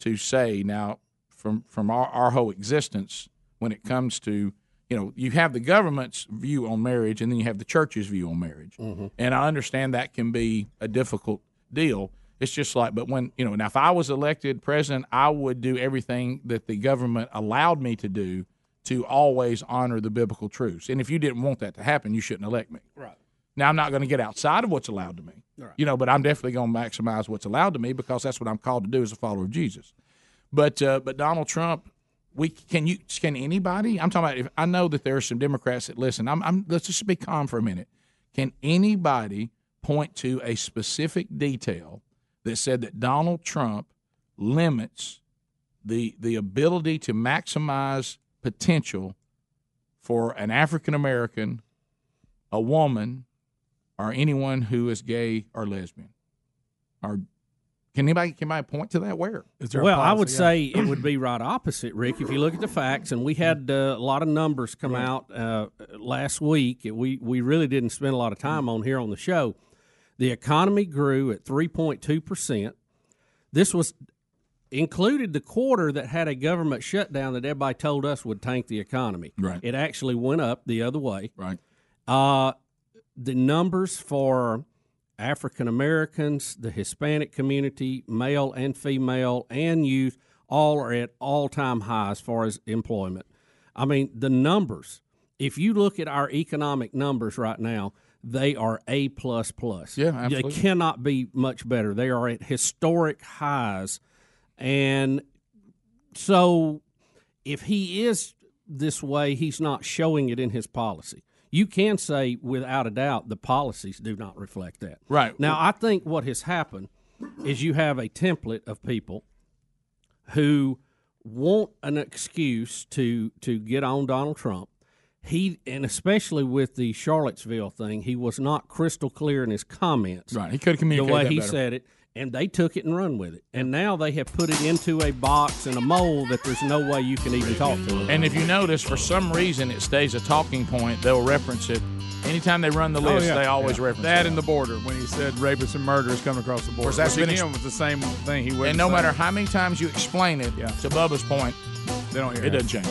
to say now from from our, our whole existence when it comes to you know you have the government's view on marriage and then you have the church's view on marriage and I understand that can be a difficult deal. It's just like, but when you know, now if I was elected president, I would do everything that the government allowed me to do to always honor the biblical truths. And if you didn't want that to happen, you shouldn't elect me. Right. Now I'm not going to get outside of what's allowed to me, Right. you know, but I'm definitely going to maximize what's allowed to me because that's what I'm called to do as a follower of Jesus. But uh, but Donald Trump, we can you can anybody? I'm talking about. If, I know that there are some Democrats that listen. I'm, I'm let's just be calm for a minute. Can anybody point to a specific detail that said that Donald Trump limits the the ability to maximize potential for an African American, a woman, or anyone who is gay or lesbian? Or can anybody can anybody point to that? Where? Well, I would say it would be right opposite, Rick. If you look at the facts, and we had uh, a lot of numbers come out uh, last week, we we really didn't spend a lot of time on here on the show. The economy grew at three point two percent. This was included the quarter that had a government shutdown that everybody told us would tank the economy. Right. It actually went up the other way. Right. Uh, the numbers for African Americans, the Hispanic community, male and female, and youth, all are at all time highs as far as employment. I mean, the numbers. If you look at our economic numbers right now, they are a plus plus. Yeah, absolutely. They cannot be much better. They are at historic highs, and so if he is this way, he's not showing it in his policy. You can say without a doubt the policies do not reflect that. Right. Now, I think what has happened is you have a template of people who want an excuse to to get on Donald Trump. He and especially with the Charlottesville thing, he was not crystal clear in his comments. Right. He could have communicated the way he better. said it, and they took it and run with it. And now they have put it into a box and a mold that there's no way you can even talk to him. And if you notice, for some reason, it stays a talking point. They'll reference it anytime they run the oh, list. Oh, yeah. They always Yeah. reference that it. in the border when he said rapists and murderers coming across the border. course, that's Which been again ex- was the same thing he wouldn't And no say. matter how many times you explain it, to Bubba's point, they don't hear it doesn't change.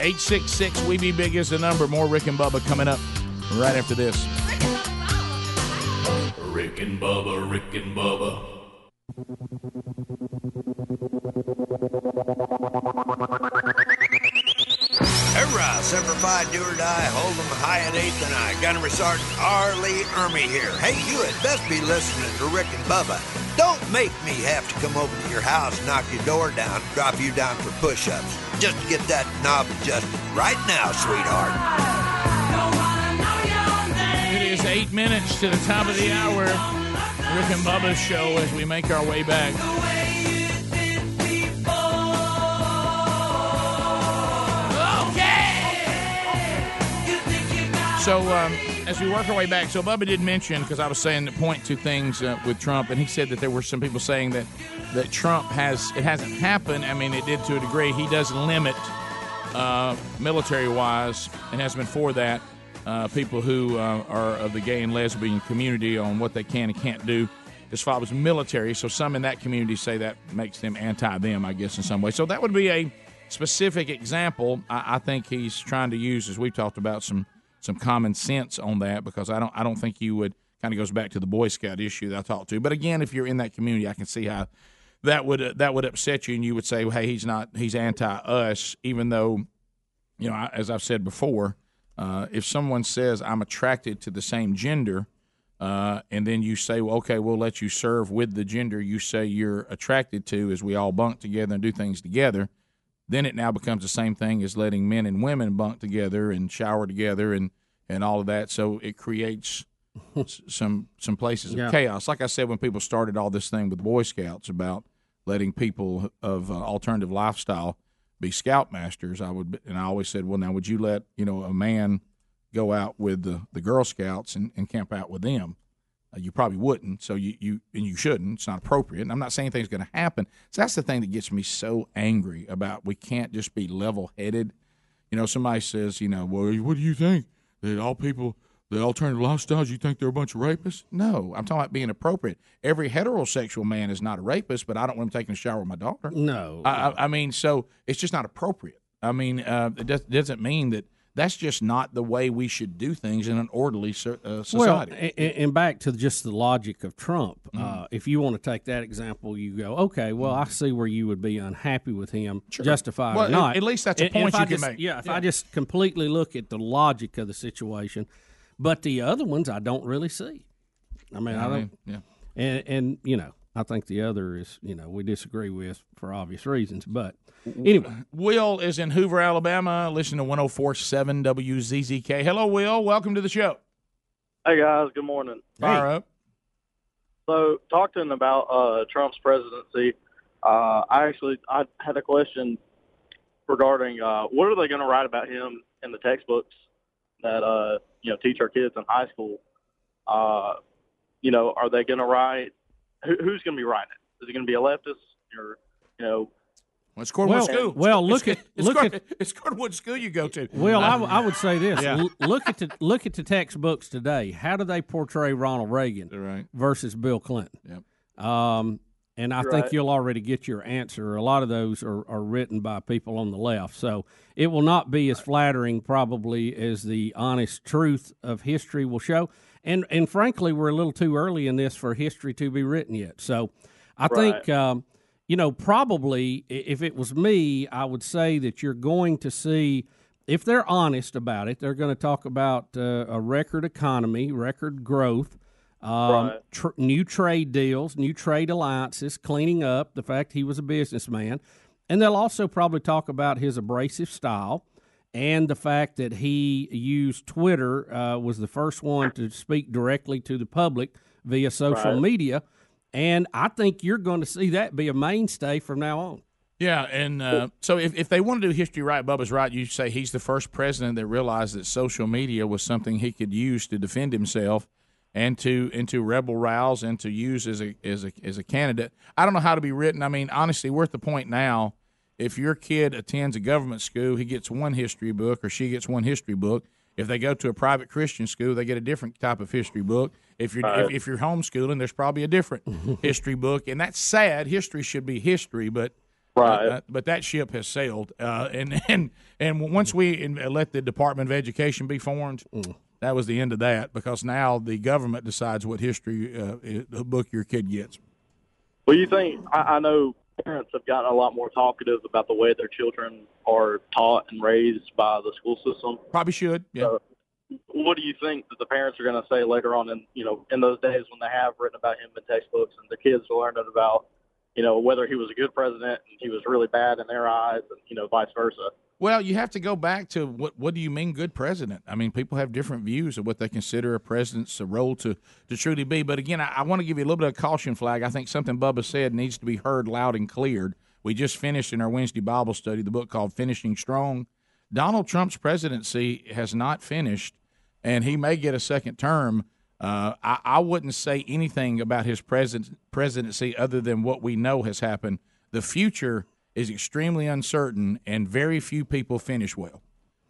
866 We Be Big is the number. More Rick and Bubba coming up right after this. Rick and Bubba, Rick and Bubba. Hurrah! Semper Fi, do or die, hold 'em high at eighth, and I. Gunnery Sergeant R. Lee Ermey here. Hey, you had best be listening to Rick and Bubba. Don't make me have to come over to your house, knock your door down, drop you down for push-ups, just to get that knob adjusted. Right now, sweetheart. It is eight minutes to the top of the hour. Rick and Bubba's show as we make our way back. So um, as we work our way back, so Bubba did mention because I was saying that point to things uh, with Trump, and he said that there were some people saying that that Trump has it hasn't happened. I mean, it did to a degree. He does limit uh, military wise and has been for that uh, people who uh, are of the gay and lesbian community on what they can and can't do. his was military. So some in that community say that makes them anti them, I guess, in some way. So that would be a specific example. I, I think he's trying to use, as we've talked about, some some common sense on that because I don't I don't think you would kind of goes back to the Boy Scout issue that I talked to. But again, if you're in that community, I can see how that would uh, that would upset you, and you would say, well, "Hey, he's not he's anti us," even though you know, I- as I've said before, uh, if someone says I'm attracted to the same gender, uh, and then you say, well, okay, we'll let you serve with the gender you say you're attracted to, as we all bunk together and do things together, then it now becomes the same thing as letting men and women bunk together and shower together and, and all of that. So it creates [LAUGHS] some some places of Yeah. chaos. Like I said, when people started all this thing with Boy Scouts about letting people of uh, alternative lifestyle be scoutmasters, I would, and I always said, well, now would you let you know a man go out with the, the Girl Scouts and, and camp out with them? Uh, you probably wouldn't. So you, you and you shouldn't. It's not appropriate. And I'm not saying anything's going to happen. So that's the thing that gets me so angry about. We can't just be level headed. You know, somebody says, you know, well, what do you think that all people, the alternative lifestyles, you think they're a bunch of rapists? No, I'm talking about being appropriate. Every heterosexual man is not a rapist, but I don't want him taking a shower with my daughter. No, I, I, I mean, so it's just not appropriate. I mean, uh, it does, doesn't mean that that's just not the way we should do things in an orderly so- uh, society. Well, and, and back to just the logic of Trump. Mm-hmm. Uh, if you want to take that example, you go, okay, well, I see where you would be unhappy with him, justified Well, or not. at least that's a And- and point if you I can just- make. Yeah, if Yeah. I just completely look at the logic of the situation, but the other ones I don't really see. I mean, I I don't. yeah. And and you know, I think the other is you know we disagree with for obvious reasons, but anyway. Will is in Hoover, Alabama. Listen to 1047 WZZK. Hello, Will. Welcome to the show. Hey guys, good morning. Fire up. So talking about uh, Trump's presidency, uh, I actually I had a question regarding uh, what are they going to write about him in the textbooks that uh, you know teach our kids in high school? Uh, you know, are they going to write? Who, who's going to be writing it? Is it going to be a leftist or you know? Well, it's according to Well- school. well, look It's- at- it's look according- at- it's according to what school you go to. Well, I, w- I would say this: Yeah. L- look at the look at the textbooks today. How do they portray Ronald Reagan versus Bill Clinton? Yep. Um, and I You're think right. you'll already get your answer. A lot of those are, are written by people on the left, so it will not be as flattering, probably, as the honest truth of history will show. And and frankly, we're a little too early in this for history to be written yet. So, I think. Um, you know, probably if it was me, I would say that you're going to see, if they're honest about it, they're going to talk about uh, a record economy, record growth, um, Right. tr- new trade deals, new trade alliances, cleaning up the fact he was a businessman. And they'll also probably talk about his abrasive style and the fact that he used Twitter, uh, was the first one to speak directly to the public via social Right. media. And I think you're going to see that be a mainstay from now on. Yeah, and uh, so if, if they want to do history right, Bubba's right. You say he's the first president that realized that social media was something he could use to defend himself and to and rebel rouse and to use as a as a as a candidate. I don't know how to be written. I mean, honestly, we're at the point now. If your kid attends a government school, he gets one history book or she gets one history book. If they go to a private Christian school, they get a different type of history book. If you're Right. if, if you're homeschooling, there's probably a different [LAUGHS] history book, and that's sad. History should be history, but Right. uh, but that ship has sailed, uh, and [LAUGHS] and and once we let the Department of Education be formed, that was the end of that because now the government decides what history uh, the book your kid gets. Well, you think I, I know parents have gotten a lot more talkative about the way their children are taught and raised by the school system. Probably should. Yeah. So, what do you think that the parents are going to say later on in you know in those days when they have written about him in textbooks and the kids are learning about you know whether he was a good president and he was really bad in their eyes and you know vice versa. Well, you have to go back to what what do you mean good president? I mean, people have different views of what they consider a president's role to to truly be. But again, I, I want to give you a little bit of caution flag. I think something Bubba said needs to be heard loud and cleared. We just finished in our Wednesday Bible study the book called Finishing Strong. Donald Trump's presidency has not finished, and he may get a second term. Uh, I, I wouldn't say anything about his president, presidency other than what we know has happened. The future is extremely uncertain, and very few people finish well.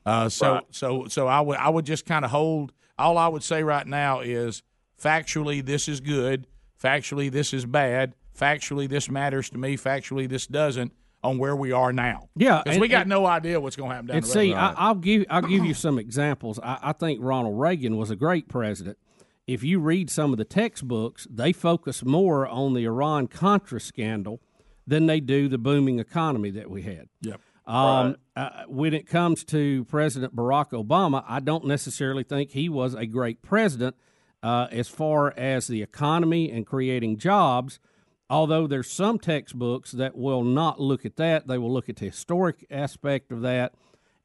Uh, so, so, so I would, I would just kind of hold. All I would say right now is factually, this is good. Factually, this is bad. Factually, this matters to me. Factually, this doesn't. On where we are now. Yeah, because we got and- no idea what's going to happen down and the road. see, I, I'll give I'll give you some examples. I, I think Ronald Reagan was a great president. If you read some of the textbooks, they focus more on the Iran Contra scandal than they do the booming economy that we had. Yep. Um, uh, when it comes to President Barack Obama, I don't necessarily think he was a great president uh, as far as the economy and creating jobs. Although there's some textbooks that will not look at that, they will look at the historic aspect of that,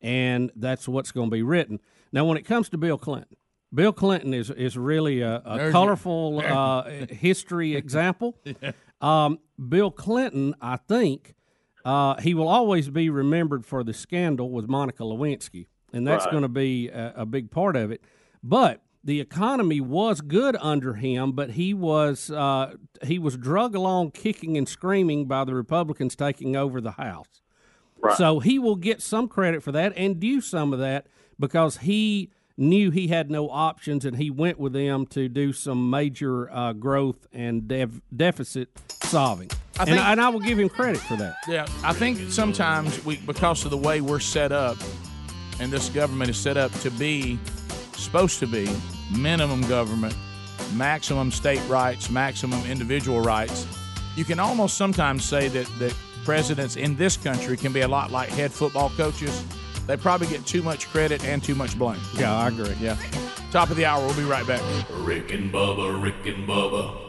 and that's what's going to be written. Now, when it comes to Bill Clinton, Bill Clinton is is really a, a colorful [LAUGHS] uh, history [LAUGHS] example. Um, Bill Clinton, I think, uh, he will always be remembered for the scandal with Monica Lewinsky, and that's Right. going to be a, a big part of it. But the economy was good under him, but he was uh, he was drug along kicking and screaming by the Republicans taking over the House. Right. So he will get some credit for that and due some of that because he knew he had no options and he went with them to do some major uh, growth and dev- deficit solving. I and, think- I, and I will give him credit for that. Yeah, I think sometimes we, because of the way we're set up, and this government is set up to be, supposed to be, minimum government, maximum state rights, maximum individual rights. You can almost sometimes say that that presidents in this country can be a lot like head football coaches. They probably get too much credit and too much blame. Yeah, I agree. Yeah. Top of the hour. We'll be right back. Rick and Bubba, Rick and Bubba.